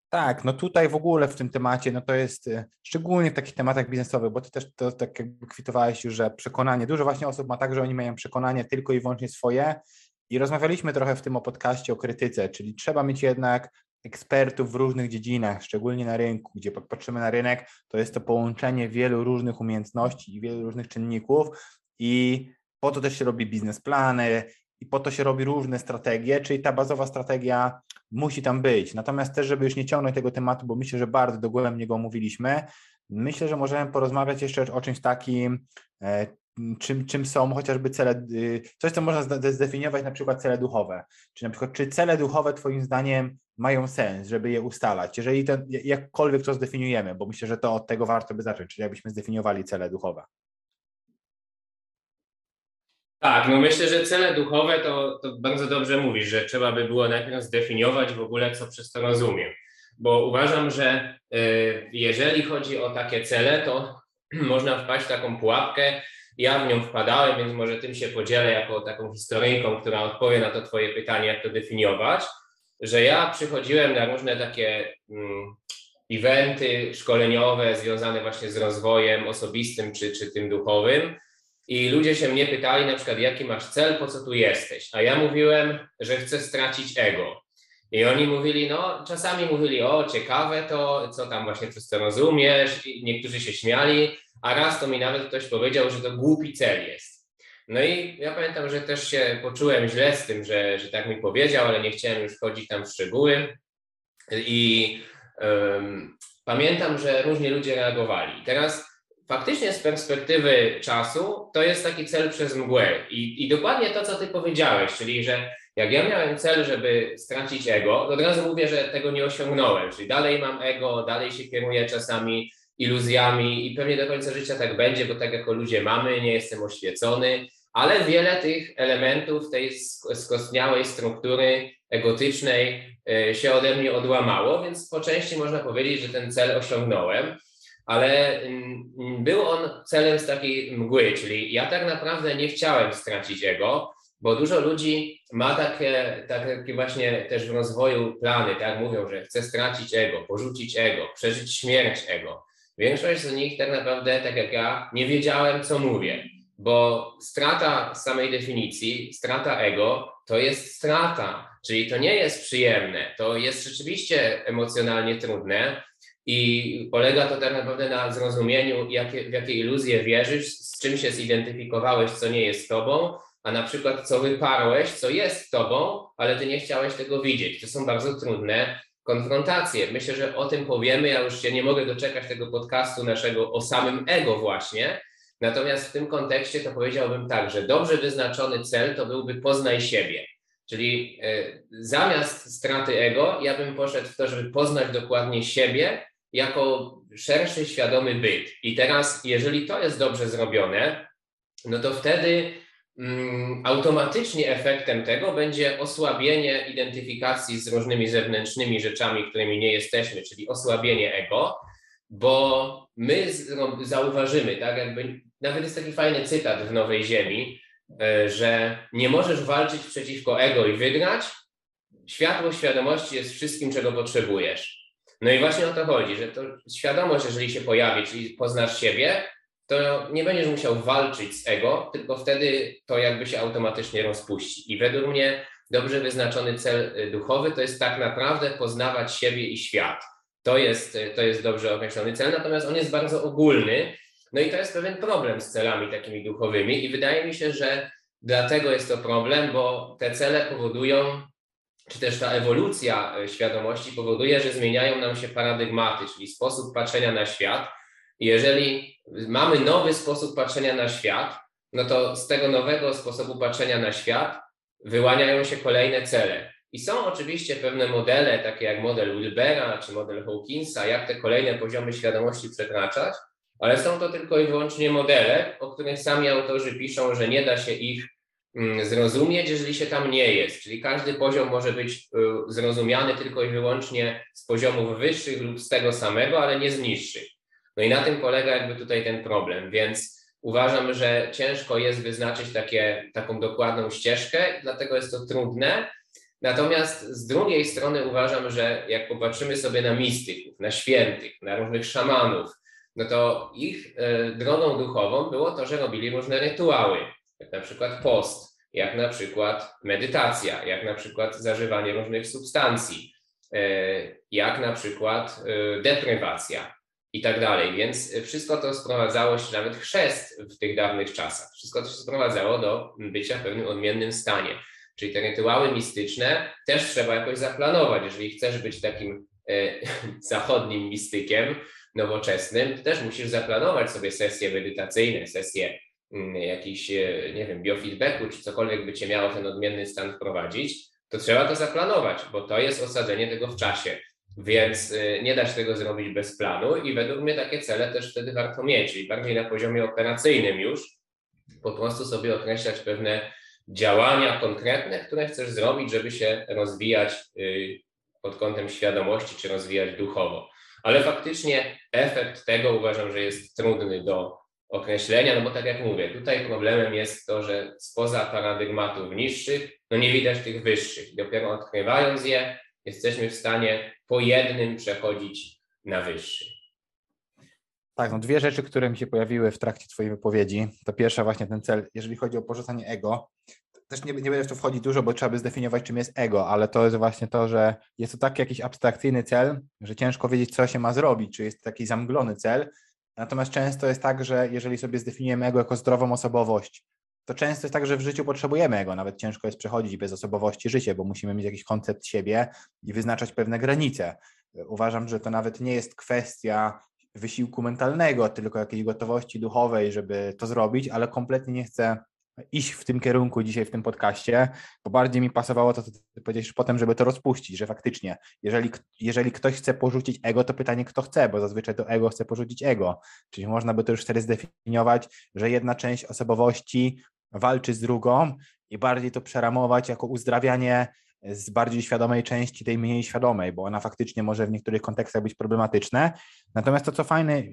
Tak, no tutaj w ogóle w tym temacie, no to jest y, szczególnie w takich tematach biznesowych, bo ty też to tak jakby kwitowałeś już, że przekonanie, dużo właśnie osób ma tak, że oni mają przekonanie tylko i wyłącznie swoje. I rozmawialiśmy trochę w tym o podcaście o krytyce, czyli trzeba mieć jednak ekspertów w różnych dziedzinach, szczególnie na rynku, gdzie patrzymy na rynek, to jest to połączenie wielu różnych umiejętności i wielu różnych czynników i po to też się robi biznesplany i po to się robi różne strategie, czyli ta bazowa strategia musi tam być. Natomiast też, żeby już nie ciągnąć tego tematu, bo myślę, że bardzo dogłębnie go omówiliśmy, myślę, że możemy porozmawiać jeszcze o czymś takim, e, czym, czym są chociażby cele, y, coś, co można zdefiniować na przykład cele duchowe. Czy na przykład, czy cele duchowe Twoim zdaniem mają sens, żeby je ustalać? Jeżeli to, jakkolwiek to zdefiniujemy, bo myślę, że to od tego warto by zacząć, czyli jakbyśmy zdefiniowali cele duchowe. Tak, no myślę, że cele duchowe to, to bardzo dobrze mówisz, że trzeba by było najpierw zdefiniować w ogóle, co przez to rozumiem. Bo uważam, że y, jeżeli chodzi o takie cele, to można wpaść w taką pułapkę. Ja w nią wpadałem, więc może tym się podzielę jako taką historyjką, która odpowie na to Twoje pytanie, jak to definiować. Że ja przychodziłem na różne takie mm, eventy szkoleniowe związane właśnie z rozwojem osobistym czy, czy tym duchowym i ludzie się mnie pytali na przykład, jaki masz cel, po co tu jesteś? A ja mówiłem, że chcę stracić ego. I oni mówili, no czasami mówili, o ciekawe to, co tam właśnie przez to rozumiesz, I niektórzy się śmiali, a raz to mi nawet ktoś powiedział, że to głupi cel jest. No i ja pamiętam, że też się poczułem źle z tym, że, że tak mi powiedział, ale nie chciałem już wchodzić tam w szczegóły. I um, pamiętam, że różnie ludzie reagowali. Teraz faktycznie z perspektywy czasu to jest taki cel przez mgłę. I, I dokładnie to, co ty powiedziałeś, czyli że jak ja miałem cel, żeby stracić ego, to od razu mówię, że tego nie osiągnąłem, czyli dalej mam ego, dalej się kieruję czasami iluzjami i pewnie do końca życia tak będzie, bo tak jako ludzie mamy, nie jestem oświecony, ale wiele tych elementów tej skostniałej struktury egotycznej e, się ode mnie odłamało, więc po części można powiedzieć, że ten cel osiągnąłem ale mm, był on celem z takiej mgły, czyli ja tak naprawdę nie chciałem stracić ego, bo dużo ludzi ma takie, takie właśnie też w rozwoju plany, tak mówią, że chce stracić ego, porzucić ego, przeżyć śmierć ego. Większość z nich tak naprawdę, tak jak ja, nie wiedziałem, co mówię, bo strata samej definicji, strata ego, to jest strata, czyli to nie jest przyjemne, to jest rzeczywiście emocjonalnie trudne, i polega to tak naprawdę na zrozumieniu, jakie, w jakie iluzje wierzysz, z czym się zidentyfikowałeś, co nie jest tobą, a na przykład co wyparłeś, co jest tobą, ale ty nie chciałeś tego widzieć. To są bardzo trudne konfrontacje. Myślę, że o tym powiemy. Ja już się nie mogę doczekać tego podcastu naszego o samym ego właśnie. Natomiast w tym kontekście to powiedziałbym tak, że dobrze wyznaczony cel to byłby poznaj siebie. Czyli y, zamiast straty ego, ja bym poszedł w to, żeby poznać dokładnie siebie, jako szerszy, świadomy byt. I teraz, jeżeli to jest dobrze zrobione, no to wtedy mm, automatycznie efektem tego będzie osłabienie identyfikacji z różnymi zewnętrznymi rzeczami, którymi nie jesteśmy, czyli osłabienie ego, bo my zauważymy, tak, jakby nawet jest taki fajny cytat w Nowej Ziemi, e, że nie możesz walczyć przeciwko ego i wygrać. Światło świadomości jest wszystkim, czego potrzebujesz. No i właśnie o to chodzi, że to świadomość, jeżeli się pojawi, czyli poznasz siebie, to nie będziesz musiał walczyć z ego, tylko wtedy to jakby się automatycznie rozpuści. I według mnie dobrze wyznaczony cel y, duchowy to jest tak naprawdę poznawać siebie i świat. To jest, y, to jest dobrze określony cel, natomiast on jest bardzo ogólny. No i to jest pewien problem z celami takimi duchowymi, i wydaje mi się, że dlatego jest to problem, bo te cele powodują, czy też ta ewolucja y, świadomości powoduje, że zmieniają nam się paradygmaty, czyli sposób patrzenia na świat jeżeli mamy nowy sposób patrzenia na świat, no to z tego nowego sposobu patrzenia na świat wyłaniają się kolejne cele. I są oczywiście pewne modele, takie jak model Wilbera czy model Hawkinsa, jak te kolejne poziomy świadomości przekraczać, ale są to tylko i wyłącznie modele, o których sami autorzy piszą, że nie da się ich zrozumieć, jeżeli się tam nie jest. Czyli każdy poziom może być y, zrozumiany tylko i wyłącznie z poziomów wyższych lub z tego samego, ale nie z niższych. No i na tym polega jakby tutaj ten problem, więc uważam, że ciężko jest wyznaczyć takie, taką dokładną ścieżkę, dlatego jest to trudne. Natomiast z drugiej strony uważam, że jak popatrzymy sobie na mistyków, na świętych, na różnych szamanów, no to ich e, drogą duchową było to, że robili różne rytuały, jak na przykład post, jak na przykład medytacja, jak na przykład zażywanie różnych substancji, e, jak na przykład e, deprywacja i tak dalej. Więc wszystko to sprowadzało się, nawet chrzest w tych dawnych czasach, wszystko to się sprowadzało do bycia w pewnym odmiennym stanie. Czyli te rytuały mistyczne też trzeba jakoś zaplanować. Jeżeli chcesz być takim e, zachodnim mistykiem, nowoczesnym, to też musisz zaplanować sobie sesje medytacyjne, sesje jakiś, e, nie wiem, biofeedbacku, czy cokolwiek by cię miało ten odmienny stan wprowadzić, to trzeba to zaplanować, bo to jest osadzenie tego w czasie. Więc y, nie da się tego zrobić bez planu i według mnie takie cele też wtedy warto mieć, czyli bardziej na poziomie operacyjnym już, po prostu sobie określać pewne działania konkretne, które chcesz zrobić, żeby się rozwijać y, pod kątem świadomości czy rozwijać duchowo. Ale faktycznie efekt tego uważam, że jest trudny do określenia, no bo tak jak mówię, tutaj problemem jest to, że spoza paradygmatów niższych, no nie widać tych wyższych. Dopiero odkrywając je, jesteśmy w stanie po jednym przechodzić na wyższy. Tak, no dwie rzeczy, które mi się pojawiły w trakcie Twojej wypowiedzi. To pierwsza właśnie ten cel, jeżeli chodzi o porzucanie ego. Też nie, nie będę w to wchodzić dużo, bo trzeba by zdefiniować, czym jest ego, ale to jest właśnie to, że jest to taki jakiś abstrakcyjny cel, że ciężko wiedzieć, co się ma zrobić, czy jest taki zamglony cel. Natomiast często jest tak, że jeżeli sobie zdefiniujemy ego jako zdrową osobowość, to często jest tak, że w życiu potrzebujemy go. Nawet ciężko jest przechodzić bez osobowości życie, bo musimy mieć jakiś koncept siebie i wyznaczać pewne granice. Uważam, że to nawet nie jest kwestia wysiłku mentalnego, tylko jakiejś gotowości duchowej, żeby to zrobić, ale kompletnie nie chcę iść w tym kierunku dzisiaj w tym podcaście, bo bardziej mi pasowało to, co ty powiedziałeś potem, żeby to rozpuścić, że faktycznie, jeżeli, jeżeli ktoś chce porzucić ego, to pytanie, kto chce, bo zazwyczaj to ego chce porzucić ego. Czyli można by to już wtedy zdefiniować, że jedna część osobowości walczy z drugą i bardziej to przeramować jako uzdrawianie z bardziej świadomej części tej mniej świadomej, bo ona faktycznie może w niektórych kontekstach być problematyczne. Natomiast to, co fajne,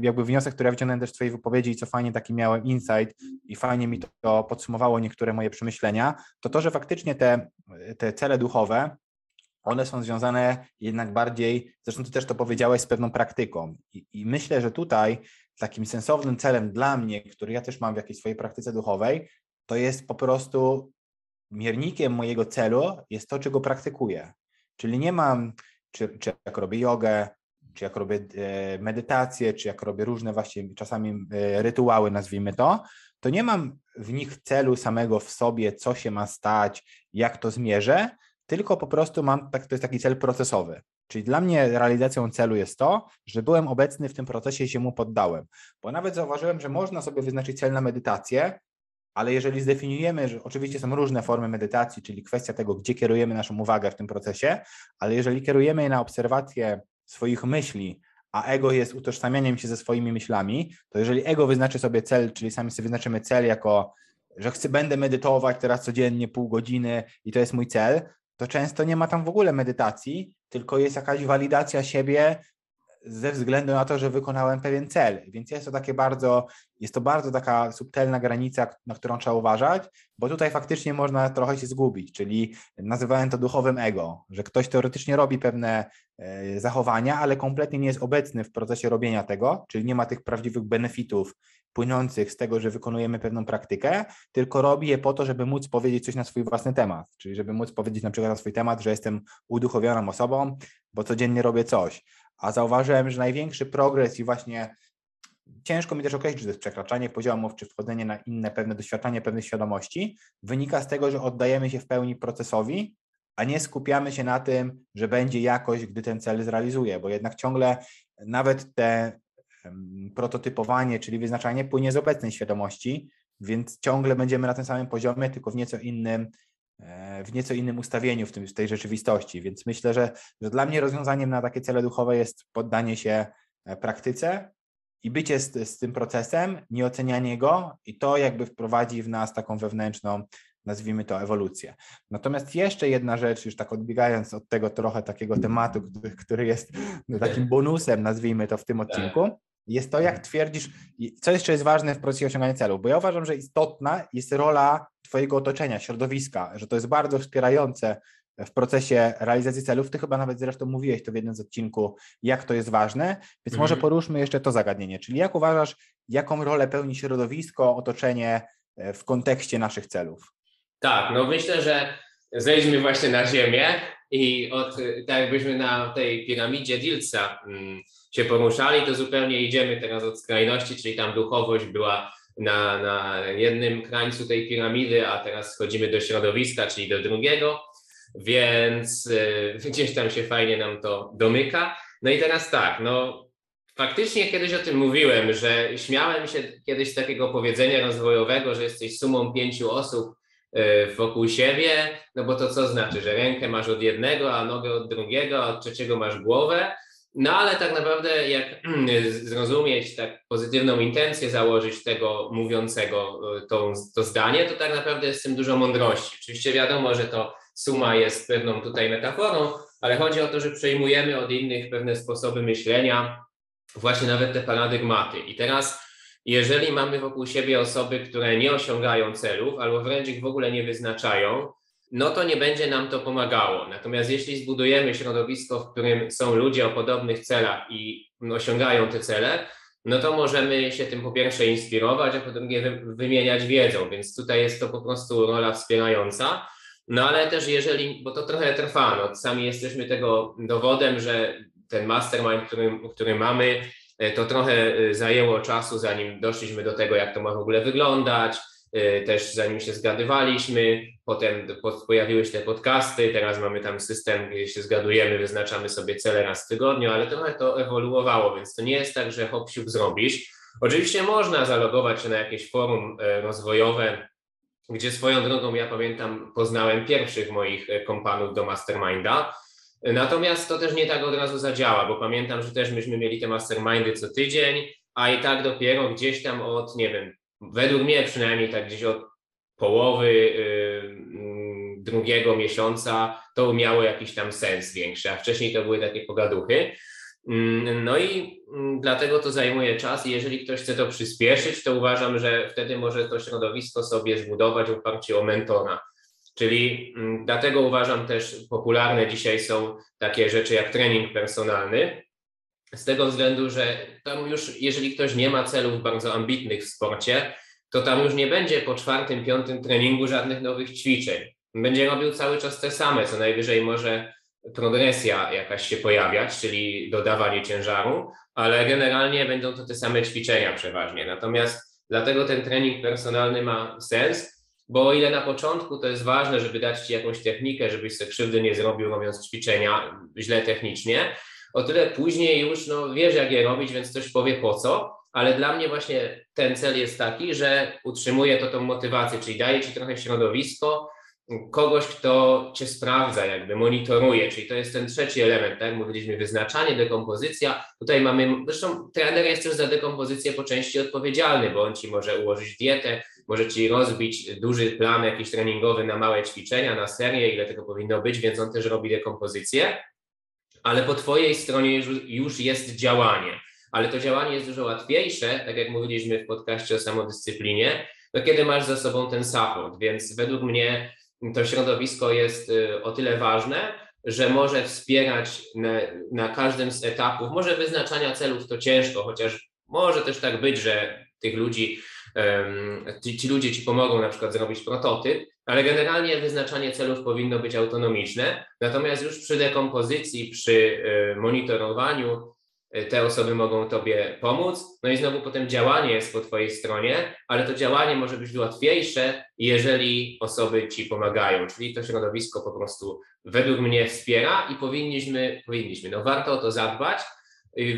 jakby wniosek, który ja wyciągnąłem też z Twojej wypowiedzi i co fajnie taki miałem insight i fajnie mi to podsumowało niektóre moje przemyślenia, to to, że faktycznie te, te cele duchowe, one są związane jednak bardziej, zresztą Ty też to powiedziałeś, z pewną praktyką. I, I, myślę, że tutaj takim sensownym celem dla mnie, który ja też mam w jakiejś swojej praktyce duchowej, to jest po prostu miernikiem mojego celu jest to, czego praktykuję. Czyli nie mam, czy, czy jak robię jogę, czy jak robię e, medytację, czy jak robię różne właśnie czasami e, rytuały, nazwijmy to, to nie mam w nich celu samego w sobie, co się ma stać, jak to zmierzę, tylko po prostu mam, tak, to jest taki cel procesowy. Czyli dla mnie realizacją celu jest to, że byłem obecny w tym procesie i się mu poddałem. Bo nawet zauważyłem, że można sobie wyznaczyć cel na medytację, ale jeżeli zdefiniujemy, że oczywiście są różne formy medytacji, czyli kwestia tego, gdzie kierujemy naszą uwagę w tym procesie, ale jeżeli kierujemy je na obserwację swoich myśli, a ego jest utożsamianiem się ze swoimi myślami, to jeżeli ego wyznaczy sobie cel, czyli sami sobie wyznaczymy cel jako że chcę, będę medytować teraz codziennie pół godziny i to jest mój cel, to często nie ma tam w ogóle medytacji, tylko jest jakaś walidacja siebie ze względu na to, że wykonałem pewien cel. Więc jest to takie bardzo, jest to bardzo taka subtelna granica, na którą trzeba uważać, bo tutaj faktycznie można trochę się zgubić, czyli nazywałem to duchowym ego, że ktoś teoretycznie robi pewne e, zachowania, ale kompletnie nie jest obecny w procesie robienia tego, czyli nie ma tych prawdziwych benefitów płynących z tego, że wykonujemy pewną praktykę, tylko robi je po to, żeby móc powiedzieć coś na swój własny temat, czyli żeby móc powiedzieć na przykład na swój temat, że jestem uduchowioną osobą, bo codziennie robię coś a zauważyłem, że największy progres i właśnie ciężko mi też określić, czy to jest przekraczanie poziomów, czy wchodzenie na inne pewne doświadczanie pewnej świadomości, wynika z tego, że oddajemy się w pełni procesowi, a nie skupiamy się na tym, że będzie jakość, gdy ten cel zrealizuje, bo jednak ciągle nawet te prototypowanie, czyli wyznaczanie płynie z obecnej świadomości, więc ciągle będziemy na tym samym poziomie, tylko w nieco innym w nieco innym ustawieniu w, tym, w tej rzeczywistości. Więc myślę, że, że dla mnie rozwiązaniem na takie cele duchowe jest poddanie się e, praktyce i bycie z, z tym procesem, nieocenianie go i to jakby wprowadzi w nas taką wewnętrzną, nazwijmy to, ewolucję. Natomiast jeszcze jedna rzecz, już tak odbiegając od tego trochę takiego tematu, który, który jest takim bonusem, nazwijmy to w tym odcinku, jest to, jak twierdzisz, co jeszcze jest ważne w procesie osiągania celów, bo ja uważam, że istotna jest rola Twojego otoczenia, środowiska, że to jest bardzo wspierające w procesie realizacji celów. Ty chyba nawet zresztą mówiłeś to w jednym z odcinku, jak to jest ważne, więc mhm. może poruszmy jeszcze to zagadnienie, czyli jak uważasz, jaką rolę pełni środowisko, otoczenie e, w kontekście naszych celów? Tak, no myślę, że zejdźmy właśnie na ziemię i od, tak jakbyśmy na tej piramidzie Dilca mm, się poruszali, to zupełnie idziemy teraz od skrajności, czyli tam duchowość była na, na jednym krańcu tej piramidy, a teraz schodzimy do środowiska, czyli do drugiego, więc y, gdzieś tam się fajnie nam to domyka. No i teraz tak, no faktycznie kiedyś o tym mówiłem, że śmiałem się kiedyś z takiego powiedzenia rozwojowego, że jesteś sumą pięciu osób wokół siebie, no bo to co znaczy, że rękę masz od jednego, a nogę od drugiego, a od trzeciego masz głowę, no ale tak naprawdę jak zrozumieć tak pozytywną intencję założyć tego mówiącego e, to, to zdanie, to tak naprawdę jest w tym dużo mądrości. Oczywiście wiadomo, że to suma jest pewną tutaj metaforą, ale chodzi o to, że przejmujemy od innych pewne sposoby myślenia, właśnie nawet te paradygmaty. I teraz jeżeli mamy wokół siebie osoby, które nie osiągają celów albo wręcz ich w ogóle nie wyznaczają, no to nie będzie nam to pomagało. Natomiast jeśli zbudujemy środowisko, w którym są ludzie o podobnych celach i osiągają te cele, no to możemy się tym po pierwsze inspirować, a po drugie wymieniać wiedzą, więc tutaj jest to po prostu rola wspierająca. No ale też jeżeli, bo to trochę trwa, no sami jesteśmy tego dowodem, że ten mastermind, który, który mamy, to trochę e, zajęło czasu, zanim doszliśmy do tego, jak to ma w ogóle wyglądać, e, też zanim się zgadywaliśmy, Potem pojawiły się te podcasty, teraz mamy tam system, gdzie się zgadujemy, wyznaczamy sobie cele raz w tygodniu, ale trochę to ewoluowało, więc to nie jest tak, że hop zrobisz. Oczywiście można zalogować się na jakieś forum e, rozwojowe, gdzie swoją drogą, ja pamiętam, poznałem pierwszych moich e, kompanów do Masterminda, natomiast to też nie tak od razu zadziała, bo pamiętam, że też myśmy mieli te Mastermindy co tydzień, a i tak dopiero gdzieś tam od, nie wiem, według mnie przynajmniej tak gdzieś od połowy y, mm, drugiego miesiąca to miało jakiś tam sens większy, a wcześniej to były takie pogaduchy. Mm, no i mm, dlatego to zajmuje czas i jeżeli ktoś chce to przyspieszyć, to uważam, że wtedy może to środowisko sobie zbudować w oparciu o mentora. Czyli dlatego uważam też popularne dzisiaj są takie rzeczy jak trening personalny, z tego względu, że tam już, jeżeli ktoś nie ma celów bardzo ambitnych w sporcie, to tam już nie będzie po czwartym, piątym treningu żadnych nowych ćwiczeń. Będzie robił cały czas te same, co najwyżej może progresja jakaś się pojawiać, czyli dodawanie ciężaru, ale generalnie będą to te same ćwiczenia przeważnie. Natomiast dlatego ten trening personalny ma sens, bo o ile na początku to jest ważne, żeby dać Ci jakąś technikę, żebyś sobie krzywdy nie zrobił robiąc ćwiczenia źle technicznie, o tyle później już no, wiesz jak je robić, więc ktoś powie po co, ale dla mnie właśnie ten cel jest taki, że utrzymuje to tą motywację, czyli daje ci trochę środowisko, kogoś, kto cię sprawdza, jakby monitoruje, czyli to jest ten trzeci element, tak? Mówiliśmy, wyznaczanie, dekompozycja. Tutaj mamy, zresztą trener jest też za dekompozycję po części odpowiedzialny, bo on ci może ułożyć dietę, może ci rozbić duży plan jakiś treningowy na małe ćwiczenia, na serię, ile tego powinno być, więc on też robi dekompozycję, ale po twojej stronie już, jest działanie. Ale to działanie jest dużo łatwiejsze, tak jak mówiliśmy w podcaście o samodyscyplinie, no kiedy masz za sobą ten support, więc według mnie to środowisko jest y, o tyle ważne, że może wspierać na, na każdym z etapów, może wyznaczania celów to ciężko, chociaż może też tak być, że tych ludzi, ci, ci ludzie ci pomogą na przykład zrobić prototyp, ale generalnie wyznaczanie celów powinno być autonomiczne. Natomiast już przy dekompozycji, przy y, monitorowaniu Y, te osoby mogą Tobie pomóc. No i znowu potem działanie jest po Twojej stronie, ale to działanie może być łatwiejsze, jeżeli osoby Ci pomagają, czyli to środowisko po prostu według mnie wspiera i powinniśmy, powinniśmy, no warto o to zadbać,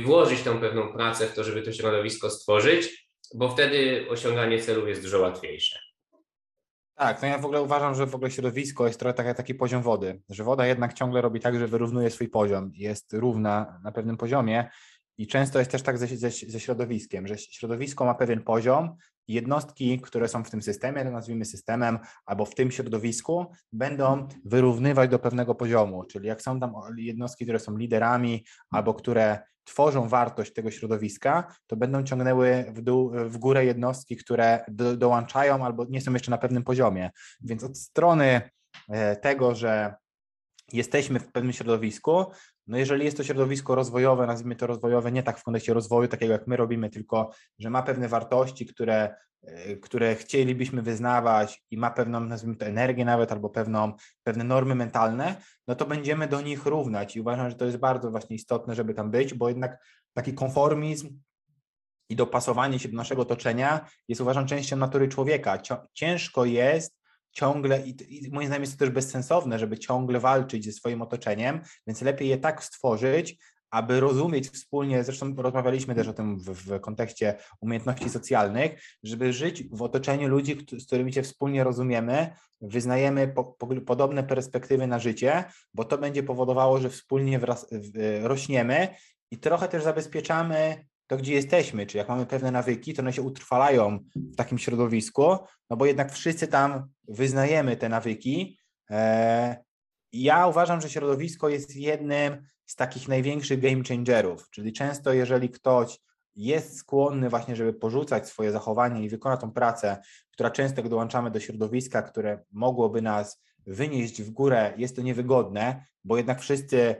włożyć tą pewną pracę w to, żeby to środowisko stworzyć, bo wtedy osiąganie celów jest dużo łatwiejsze. Tak, no ja w ogóle uważam, że w ogóle środowisko jest trochę taki, taki poziom wody, że woda jednak ciągle robi tak, że wyrównuje swój poziom, jest równa na pewnym poziomie i często jest też tak ze, ze, ze środowiskiem, że środowisko ma pewien poziom jednostki, które są w tym systemie, nazwijmy systemem, albo w tym środowisku, będą wyrównywać do pewnego poziomu, czyli jak są tam jednostki, które są liderami albo które tworzą wartość tego środowiska, to będą ciągnęły w, dół, w górę jednostki, które do, dołączają albo nie są jeszcze na pewnym poziomie. Więc od strony e, tego, że jesteśmy w pewnym środowisku, no jeżeli jest to środowisko rozwojowe, nazwijmy to rozwojowe, nie tak w kontekście rozwoju, takiego jak my robimy, tylko że ma pewne wartości, które, e, które chcielibyśmy wyznawać i ma pewną, nazwijmy to energię nawet, albo pewną, pewne normy mentalne, no to będziemy do nich równać i uważam, że to jest bardzo właśnie istotne, żeby tam być, bo jednak taki konformizm i dopasowanie się do naszego otoczenia jest uważam częścią natury człowieka. Ciężko jest ciągle, i, moim zdaniem jest to też bezsensowne, żeby ciągle walczyć ze swoim otoczeniem, więc lepiej je tak stworzyć, aby rozumieć wspólnie, zresztą rozmawialiśmy też o tym w, w, kontekście umiejętności socjalnych, żeby żyć w otoczeniu ludzi, z którymi się wspólnie rozumiemy, wyznajemy po, po, podobne perspektywy na życie, bo to będzie powodowało, że wspólnie wraz, w, rośniemy i trochę też zabezpieczamy to, gdzie jesteśmy, czy jak mamy pewne nawyki, to one się utrwalają w takim środowisku, no bo jednak wszyscy tam wyznajemy te nawyki. E, ja uważam, że środowisko jest jednym z takich największych game changerów, czyli często jeżeli ktoś jest skłonny właśnie, żeby porzucać swoje zachowanie i wykonać tą pracę, która często jak dołączamy do środowiska, które mogłoby nas wynieść w górę, jest to niewygodne, bo jednak wszyscy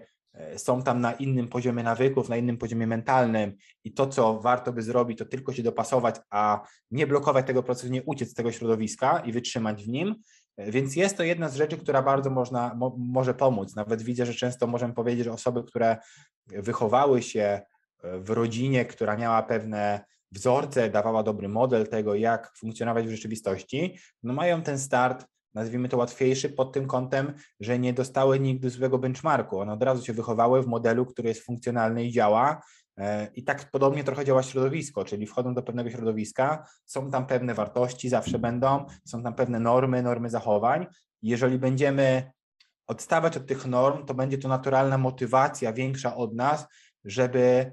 są tam na innym poziomie nawyków, na innym poziomie mentalnym i to, co warto by zrobić, to tylko się dopasować, a nie blokować tego procesu, nie uciec z tego środowiska i wytrzymać w nim. E, więc jest to jedna z rzeczy, która bardzo można, mo, może pomóc. Nawet widzę, że często możemy powiedzieć, że osoby, które wychowały się e, w rodzinie, która miała pewne wzorce, dawała dobry model tego, jak funkcjonować w rzeczywistości, no mają ten start nazwijmy to łatwiejszy pod tym kątem, że nie dostały nigdy złego benchmarku. One od razu się wychowały w modelu, który jest funkcjonalny i działa. E, I tak podobnie trochę działa środowisko, czyli wchodzą do pewnego środowiska, są tam pewne wartości, zawsze będą, są tam pewne normy, normy zachowań. Jeżeli będziemy odstawać od tych norm, to będzie to naturalna motywacja większa od nas, żeby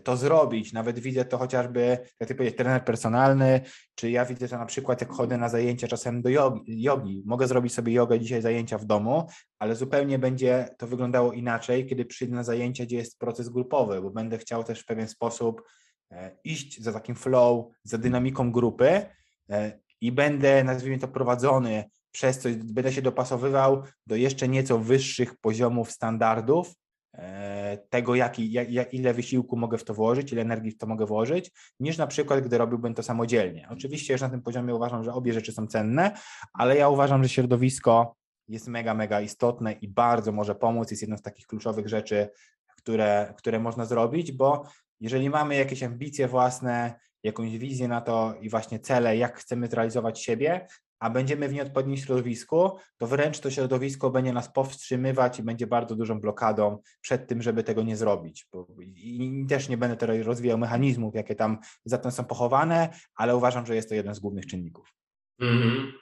to zrobić. Nawet widzę to chociażby, jak ty powiedzieć, trener personalny, czy ja widzę to na przykład, jak chodzę na zajęcia czasem do jogi. Mogę zrobić sobie jogę dzisiaj zajęcia w domu, ale zupełnie będzie to wyglądało inaczej, kiedy przyjdę na zajęcia, gdzie jest proces grupowy, bo będę chciał też w pewien sposób e, iść za takim flow, za dynamiką grupy e, i będę, nazwijmy to, prowadzony przez coś, będę się dopasowywał do jeszcze nieco wyższych poziomów standardów, tego, jaki, jak, ile wysiłku mogę w to włożyć, ile energii w to mogę włożyć, niż na przykład, gdy robiłbym to samodzielnie. Oczywiście już na tym poziomie uważam, że obie rzeczy są cenne, ale ja uważam, że środowisko jest mega, mega istotne i bardzo może pomóc. Jest jedną z takich kluczowych rzeczy, które, które można zrobić, bo jeżeli mamy jakieś ambicje własne, jakąś wizję na to i właśnie cele, jak chcemy zrealizować siebie, a będziemy w nieodpowiednim środowisku, to wręcz to środowisko będzie nas powstrzymywać i będzie bardzo dużą blokadą przed tym, żeby tego nie zrobić. I też nie będę teraz rozwijał mechanizmów, jakie tam za tym są pochowane, ale uważam, że jest to jeden z głównych czynników. Mm -hmm.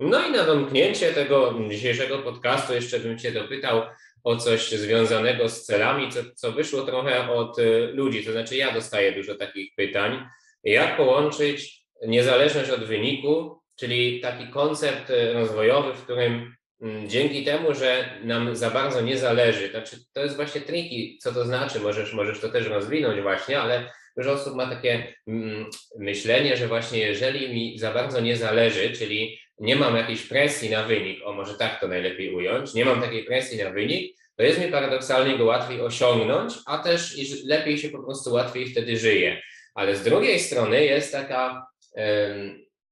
No i na domknięcie tego dzisiejszego podcastu jeszcze bym Cię dopytał o coś związanego z celami, co, co wyszło trochę od y, ludzi. To znaczy, ja dostaję dużo takich pytań. Jak połączyć niezależność od wyniku czyli taki koncept rozwojowy, w którym mm, dzięki temu, że nam za bardzo nie zależy, znaczy to jest właśnie triki, co to znaczy, możesz, możesz to też rozwinąć właśnie, ale dużo osób ma takie mm, myślenie, że właśnie jeżeli mi za bardzo nie zależy, czyli nie mam jakiejś presji na wynik, o może tak to najlepiej ująć, nie mam takiej presji na wynik, to jest mi paradoksalnie go łatwiej osiągnąć, a też lepiej się po prostu łatwiej wtedy żyje. Ale z drugiej strony jest taka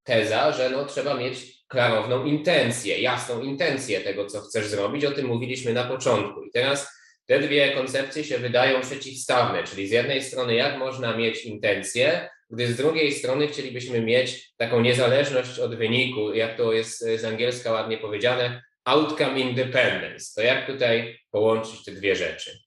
teza, że no, trzeba mieć klarowną intencję, jasną intencję tego, co chcesz zrobić. O tym mówiliśmy na początku. I teraz te dwie koncepcje się wydają przeciwstawne, czyli z jednej strony, jak można mieć intencję, gdy z drugiej strony chcielibyśmy mieć taką niezależność od wyniku, jak to jest z angielska ładnie powiedziane, outcome independence. To jak tutaj połączyć te dwie rzeczy?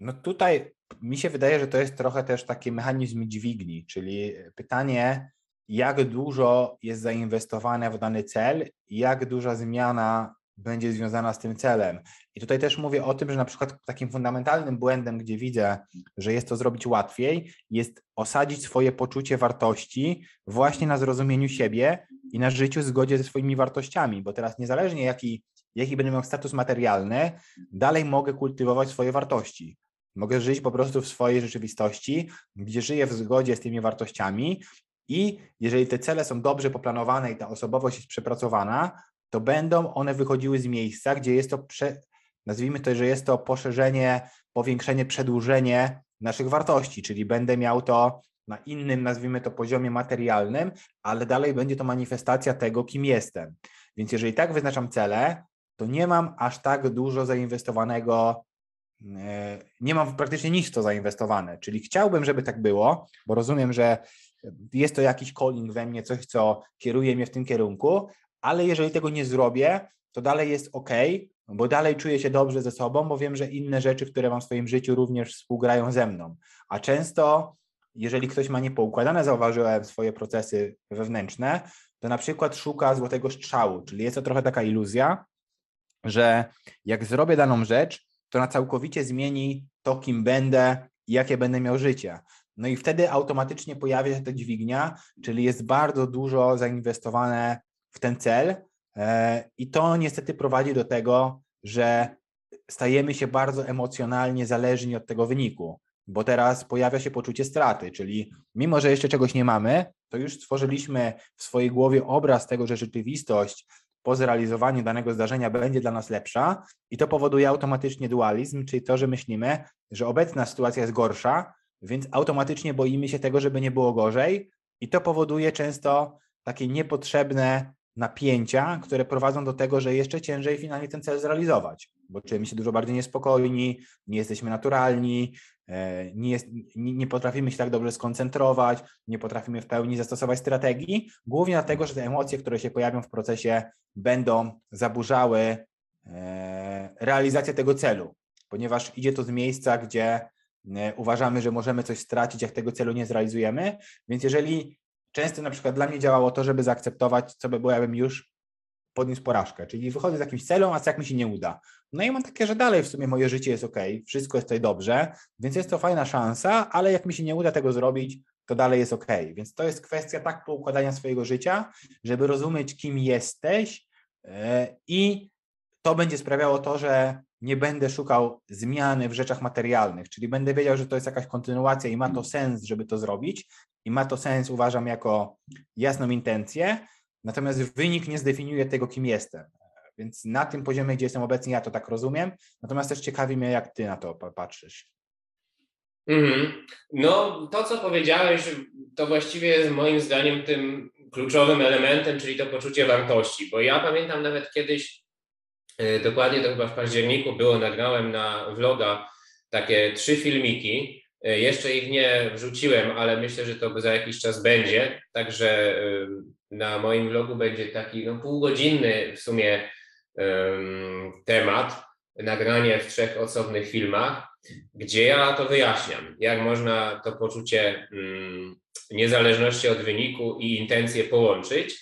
No tutaj mi się wydaje, że to jest trochę też taki mechanizm dźwigni, czyli pytanie, jak dużo jest zainwestowane w dany cel, jak duża zmiana będzie związana z tym celem. I tutaj też mówię o tym, że na przykład takim fundamentalnym błędem, gdzie widzę, że jest to zrobić łatwiej, jest osadzić swoje poczucie wartości właśnie na zrozumieniu siebie i na życiu w zgodzie ze swoimi wartościami, bo teraz niezależnie jaki, jaki będę miał status materialny, dalej mogę kultywować swoje wartości. Mogę żyć po prostu w swojej rzeczywistości, gdzie żyję w zgodzie z tymi wartościami i jeżeli te cele są dobrze poplanowane i ta osobowość jest przepracowana, to będą one wychodziły z miejsca, gdzie jest to, prze, nazwijmy to, że jest to poszerzenie, powiększenie, przedłużenie naszych wartości, czyli będę miał to na innym, nazwijmy to, poziomie materialnym, ale dalej będzie to manifestacja tego, kim jestem. Więc jeżeli tak wyznaczam cele, to nie mam aż tak dużo zainwestowanego, e, nie mam praktycznie nic to zainwestowane. Czyli chciałbym, żeby tak było, bo rozumiem, że jest to jakiś calling we mnie, coś, co kieruje mnie w tym kierunku, ale jeżeli tego nie zrobię, to dalej jest ok, bo dalej czuję się dobrze ze sobą, bo wiem, że inne rzeczy, które mam w swoim życiu, również współgrają ze mną. A często, jeżeli ktoś ma niepoukładane, zauważyłem swoje procesy wewnętrzne, to na przykład szuka złotego strzału, czyli jest to trochę taka iluzja, że jak zrobię daną rzecz, to na całkowicie zmieni to, kim będę i jakie będę miał życie. No i wtedy automatycznie pojawia się ta dźwignia, czyli jest bardzo dużo zainwestowane w ten cel e, i to niestety prowadzi do tego, że stajemy się bardzo emocjonalnie zależni od tego wyniku, bo teraz pojawia się poczucie straty, czyli mimo, że jeszcze czegoś nie mamy, to już stworzyliśmy w swojej głowie obraz tego, że rzeczywistość po zrealizowaniu danego zdarzenia będzie dla nas lepsza i to powoduje automatycznie dualizm, czyli to, że myślimy, że obecna sytuacja jest gorsza, więc automatycznie boimy się tego, żeby nie było gorzej i to powoduje często takie niepotrzebne napięcia, które prowadzą do tego, że jeszcze ciężej finalnie ten cel zrealizować, bo czujemy się dużo bardziej niespokojni, nie jesteśmy naturalni, e, nie, jest, nie, potrafimy się tak dobrze skoncentrować, nie potrafimy w pełni zastosować strategii, głównie dlatego, że te emocje, które się pojawią w procesie, będą zaburzały e, realizację tego celu, ponieważ idzie to z miejsca, gdzie uważamy, że możemy coś stracić, jak tego celu nie zrealizujemy, więc jeżeli często na przykład dla mnie działało to, żeby zaakceptować, co by było, jakbym już podniósł porażkę, czyli wychodzę z jakimś celem, a co jak mi się nie uda. No i mam takie, że dalej w sumie moje życie jest ok, wszystko jest tutaj dobrze, więc jest to fajna szansa, ale jak mi się nie uda tego zrobić, to dalej jest ok. Więc to jest kwestia tak poukładania swojego życia, żeby rozumieć, kim jesteś yy, i to będzie sprawiało to, że nie będę szukał zmiany w rzeczach materialnych, czyli będę wiedział, że to jest jakaś kontynuacja i ma to sens, żeby to zrobić, i ma to sens, uważam, jako jasną intencję, natomiast wynik nie zdefiniuje tego, kim jestem. Więc na tym poziomie, gdzie jestem obecnie, ja to tak rozumiem, natomiast też ciekawi mnie, jak ty na to patrzysz. Mm-hmm. No, to co powiedziałeś, to właściwie jest moim zdaniem tym kluczowym elementem, czyli to poczucie wartości, bo ja pamiętam nawet kiedyś, dokładnie to chyba w październiku było, nagrałem na vloga takie trzy filmiki, E, jeszcze ich nie wrzuciłem, ale myślę, że to za jakiś czas będzie. Także na moim vlogu będzie taki no, półgodzinny w sumie um, temat, nagranie w trzech osobnych filmach, gdzie ja to wyjaśniam, jak można to poczucie um, niezależności od wyniku i intencje połączyć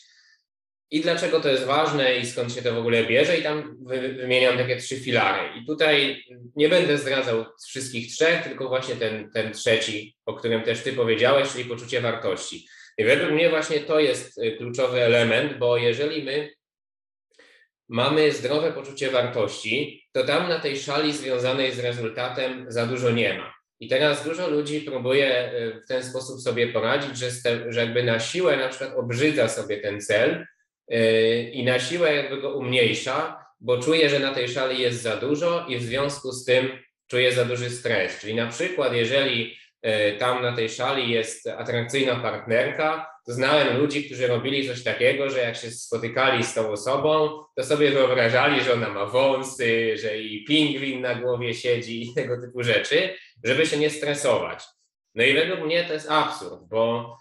i dlaczego to jest ważne i skąd się to w ogóle bierze i tam wymieniam takie trzy filary. I tutaj nie będę zdradzał wszystkich trzech, tylko właśnie ten, ten trzeci, o którym też ty powiedziałeś, czyli poczucie wartości. I według mnie właśnie to jest y, kluczowy element, bo jeżeli my mamy zdrowe poczucie wartości, to tam na tej szali związanej z rezultatem za dużo nie ma. I teraz dużo ludzi próbuje y, w ten sposób sobie poradzić, że, że jakby na siłę na przykład obrzydza sobie ten cel i na siłę jakby go umniejsza, bo czuje, że na tej szali jest za dużo i w związku z tym czuje za duży stres. Czyli na przykład, jeżeli yy, tam na tej szali jest atrakcyjna partnerka, to znałem ludzi, którzy robili coś takiego, że jak się spotykali z tą osobą, to sobie wyobrażali, że ona ma wąsy, że jej pingwin na głowie siedzi i tego typu rzeczy, żeby się nie stresować. No i według mnie to jest absurd, bo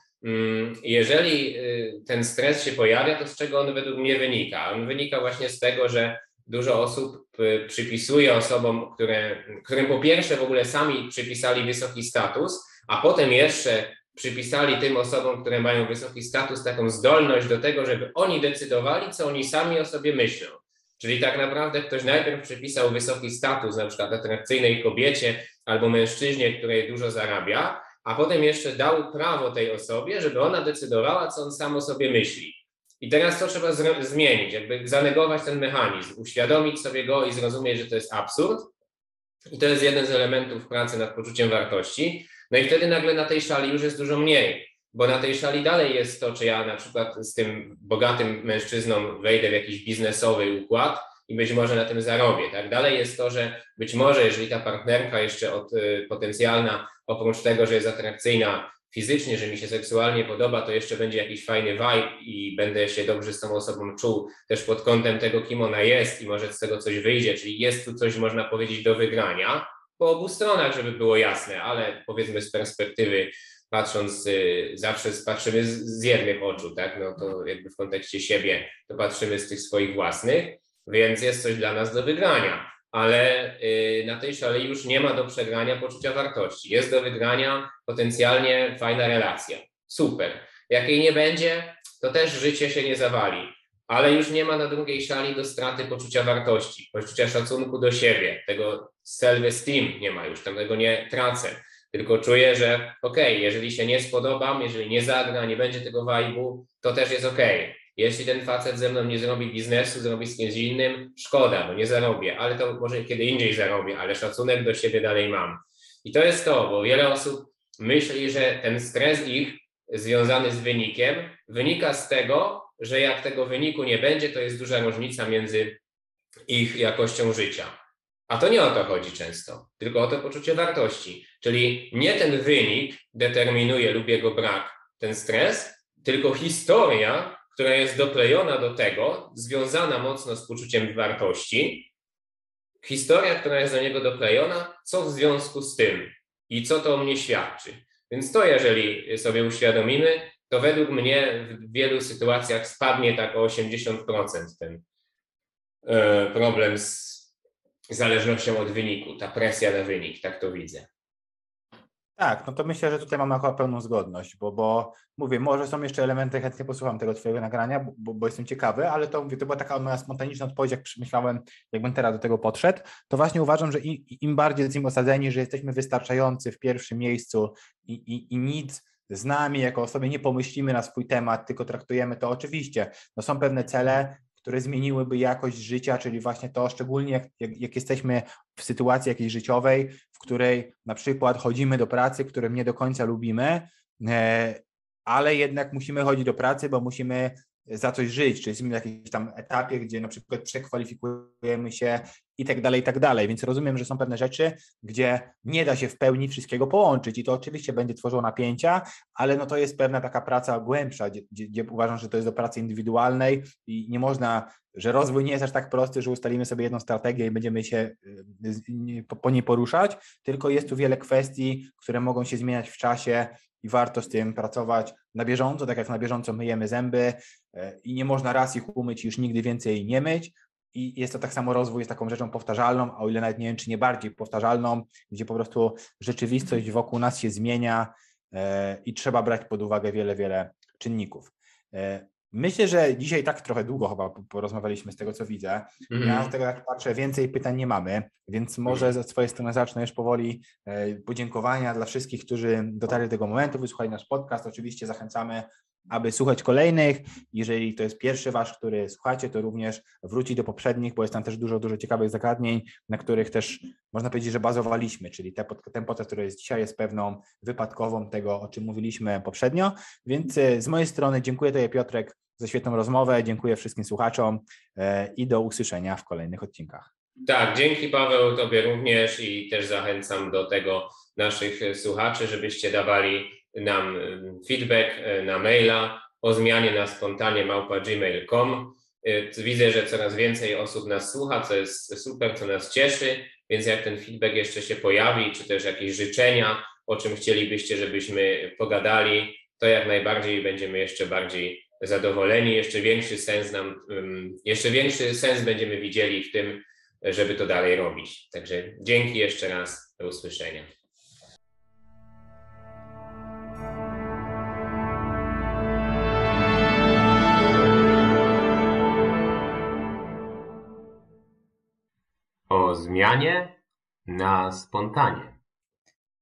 jeżeli y, ten stres się pojawia, to z czego on według mnie wynika? On wynika właśnie z tego, że dużo osób y, przypisuje osobom, które, którym po pierwsze w ogóle sami przypisali wysoki status, a potem jeszcze przypisali tym osobom, które mają wysoki status, taką zdolność do tego, żeby oni decydowali, co oni sami o sobie myślą. Czyli tak naprawdę ktoś najpierw przypisał wysoki status, na przykład atrakcyjnej kobiecie albo mężczyźnie, który dużo zarabia, a potem jeszcze dał prawo tej osobie, żeby ona decydowała, co on sam o sobie myśli. I teraz to trzeba zmienić, jakby zanegować ten mechanizm, uświadomić sobie go i zrozumieć, że to jest absurd. I to jest jeden z elementów pracy nad poczuciem wartości. No i wtedy nagle na tej szali już jest dużo mniej, bo na tej szali dalej jest to, czy ja na przykład z tym bogatym mężczyzną wejdę w jakiś biznesowy układ i być może na tym zarobię. Tak dalej jest to, że być może, jeżeli ta partnerka jeszcze od, y, potencjalna, oprócz tego, że jest atrakcyjna fizycznie, że mi się seksualnie podoba, to jeszcze będzie jakiś fajny vibe i będę się dobrze z tą osobą czuł też pod kątem tego, kim ona jest i może z tego coś wyjdzie, czyli jest tu coś, można powiedzieć, do wygrania po obu stronach, żeby było jasne, ale powiedzmy z perspektywy patrząc y, zawsze patrzymy z, jednych oczu, tak? No to jakby w kontekście siebie to patrzymy z tych swoich własnych, więc jest coś dla nas do wygrania, ale y, na tej szali już nie ma do przegrania poczucia wartości. Jest do wygrania potencjalnie fajna relacja. Super. Jak jej nie będzie, to też życie się nie zawali ale już nie ma na drugiej szali do straty poczucia wartości, poczucia szacunku do siebie, tego self-esteem nie ma już, tam tego nie tracę, tylko czuję, że okej, okay, jeżeli się nie spodobam, jeżeli nie zagra, nie będzie tego vibe'u, to też jest okej. Okay. Jeśli ten facet ze mną nie zrobi biznesu, zrobi z kimś innym, szkoda, bo nie zarobię, ale to może kiedy indziej zarobię, ale szacunek do siebie dalej mam. I to jest to, bo wiele osób myśli, że ten stres ich związany z wynikiem wynika z tego, że jak tego wyniku nie będzie, to jest duża różnica między ich jakością życia. A to nie o to chodzi często, tylko o to poczucie wartości. Czyli nie ten wynik determinuje lub jego brak, ten stres, tylko historia, która jest doklejona do tego, związana mocno z poczuciem wartości, historia, która jest do niego doklejona, co w związku z tym i co to o mnie świadczy. Więc to, jeżeli sobie uświadomimy, to według mnie w wielu sytuacjach spadnie tak o 80% ten e, problem z zależnością od wyniku, ta presja na wynik, tak to widzę. Tak, no to myślę, że tutaj mamy chyba pełną zgodność, bo, bo mówię, może są jeszcze elementy, chętnie posłucham tego Twojego nagrania, bo, bo jestem ciekawy, ale to mówię, to była taka moja spontaniczna odpowiedź, jak przemyślałem, jakbym teraz do tego podszedł, to właśnie uważam, że im, im bardziej jesteśmy osadzeni, że jesteśmy wystarczający w pierwszym miejscu i, i, i nic z nami jako osoby nie pomyślimy na swój temat, tylko traktujemy to oczywiście. No są pewne cele, które zmieniłyby jakość życia, czyli właśnie to, szczególnie jak, jak, jak, jesteśmy w sytuacji jakiejś życiowej, w której na przykład chodzimy do pracy, którą nie do końca lubimy, e, ale jednak musimy chodzić do pracy, bo musimy za coś żyć, czy jesteśmy na jakimś tam etapie, gdzie na przykład przekwalifikujemy się i tak dalej, i tak dalej. Więc rozumiem, że są pewne rzeczy, gdzie nie da się w pełni wszystkiego połączyć i to oczywiście będzie tworzyło napięcia, ale no to jest pewna taka praca głębsza, gdzie, gdzie uważam, że to jest do pracy indywidualnej i nie można, że rozwój nie jest aż tak prosty, że ustalimy sobie jedną strategię i będziemy się y, po niej poruszać, tylko jest tu wiele kwestii, które mogą się zmieniać w czasie i warto z tym pracować na bieżąco, tak jak na bieżąco myjemy zęby e, i nie można raz ich umyć i już nigdy więcej nie myć. I jest to tak samo rozwój, jest taką rzeczą powtarzalną, a o ile nawet nie wiem, czy nie bardziej powtarzalną, gdzie po prostu rzeczywistość wokół nas się zmienia e, i trzeba brać pod uwagę wiele, wiele czynników. Myślę, że dzisiaj tak trochę długo chyba porozmawialiśmy z tego, co widzę. Mhm. Ja z tego jak patrzę, więcej pytań nie mamy, więc może ze swojej strony zacznę już powoli e, podziękowania dla wszystkich, którzy dotarli do tego momentu, wysłuchali nasz podcast. Oczywiście zachęcamy aby słuchać kolejnych. Jeżeli to jest pierwszy wasz, który słuchacie, to również wróci do poprzednich, bo jest tam też dużo, dużo ciekawych zagadnień, na których też można powiedzieć, że bazowaliśmy, czyli te, ten podcast, który jest dzisiaj, jest pewną wypadkową tego, o czym mówiliśmy poprzednio. Więc e, z mojej strony dziękuję Tobie, Piotrek, za świetną rozmowę. Dziękuję wszystkim słuchaczom e, i do usłyszenia w kolejnych odcinkach. Tak, dzięki Paweł, Tobie również i też zachęcam do tego naszych słuchaczy, żebyście dawali nam feedback y, na maila o zmianie na spontanie małpa.gmail.com. Y, widzę, że coraz więcej osób nas słucha, co jest super, co nas cieszy, więc jak ten feedback jeszcze się pojawi, czy też jakieś życzenia, o czym chcielibyście, żebyśmy pogadali, to jak najbardziej będziemy jeszcze bardziej zadowoleni, jeszcze większy sens nam, jeszcze większy sens będziemy widzieli w tym, żeby to dalej robić. Także dzięki jeszcze raz, do usłyszenia. O zmianie na spontanie.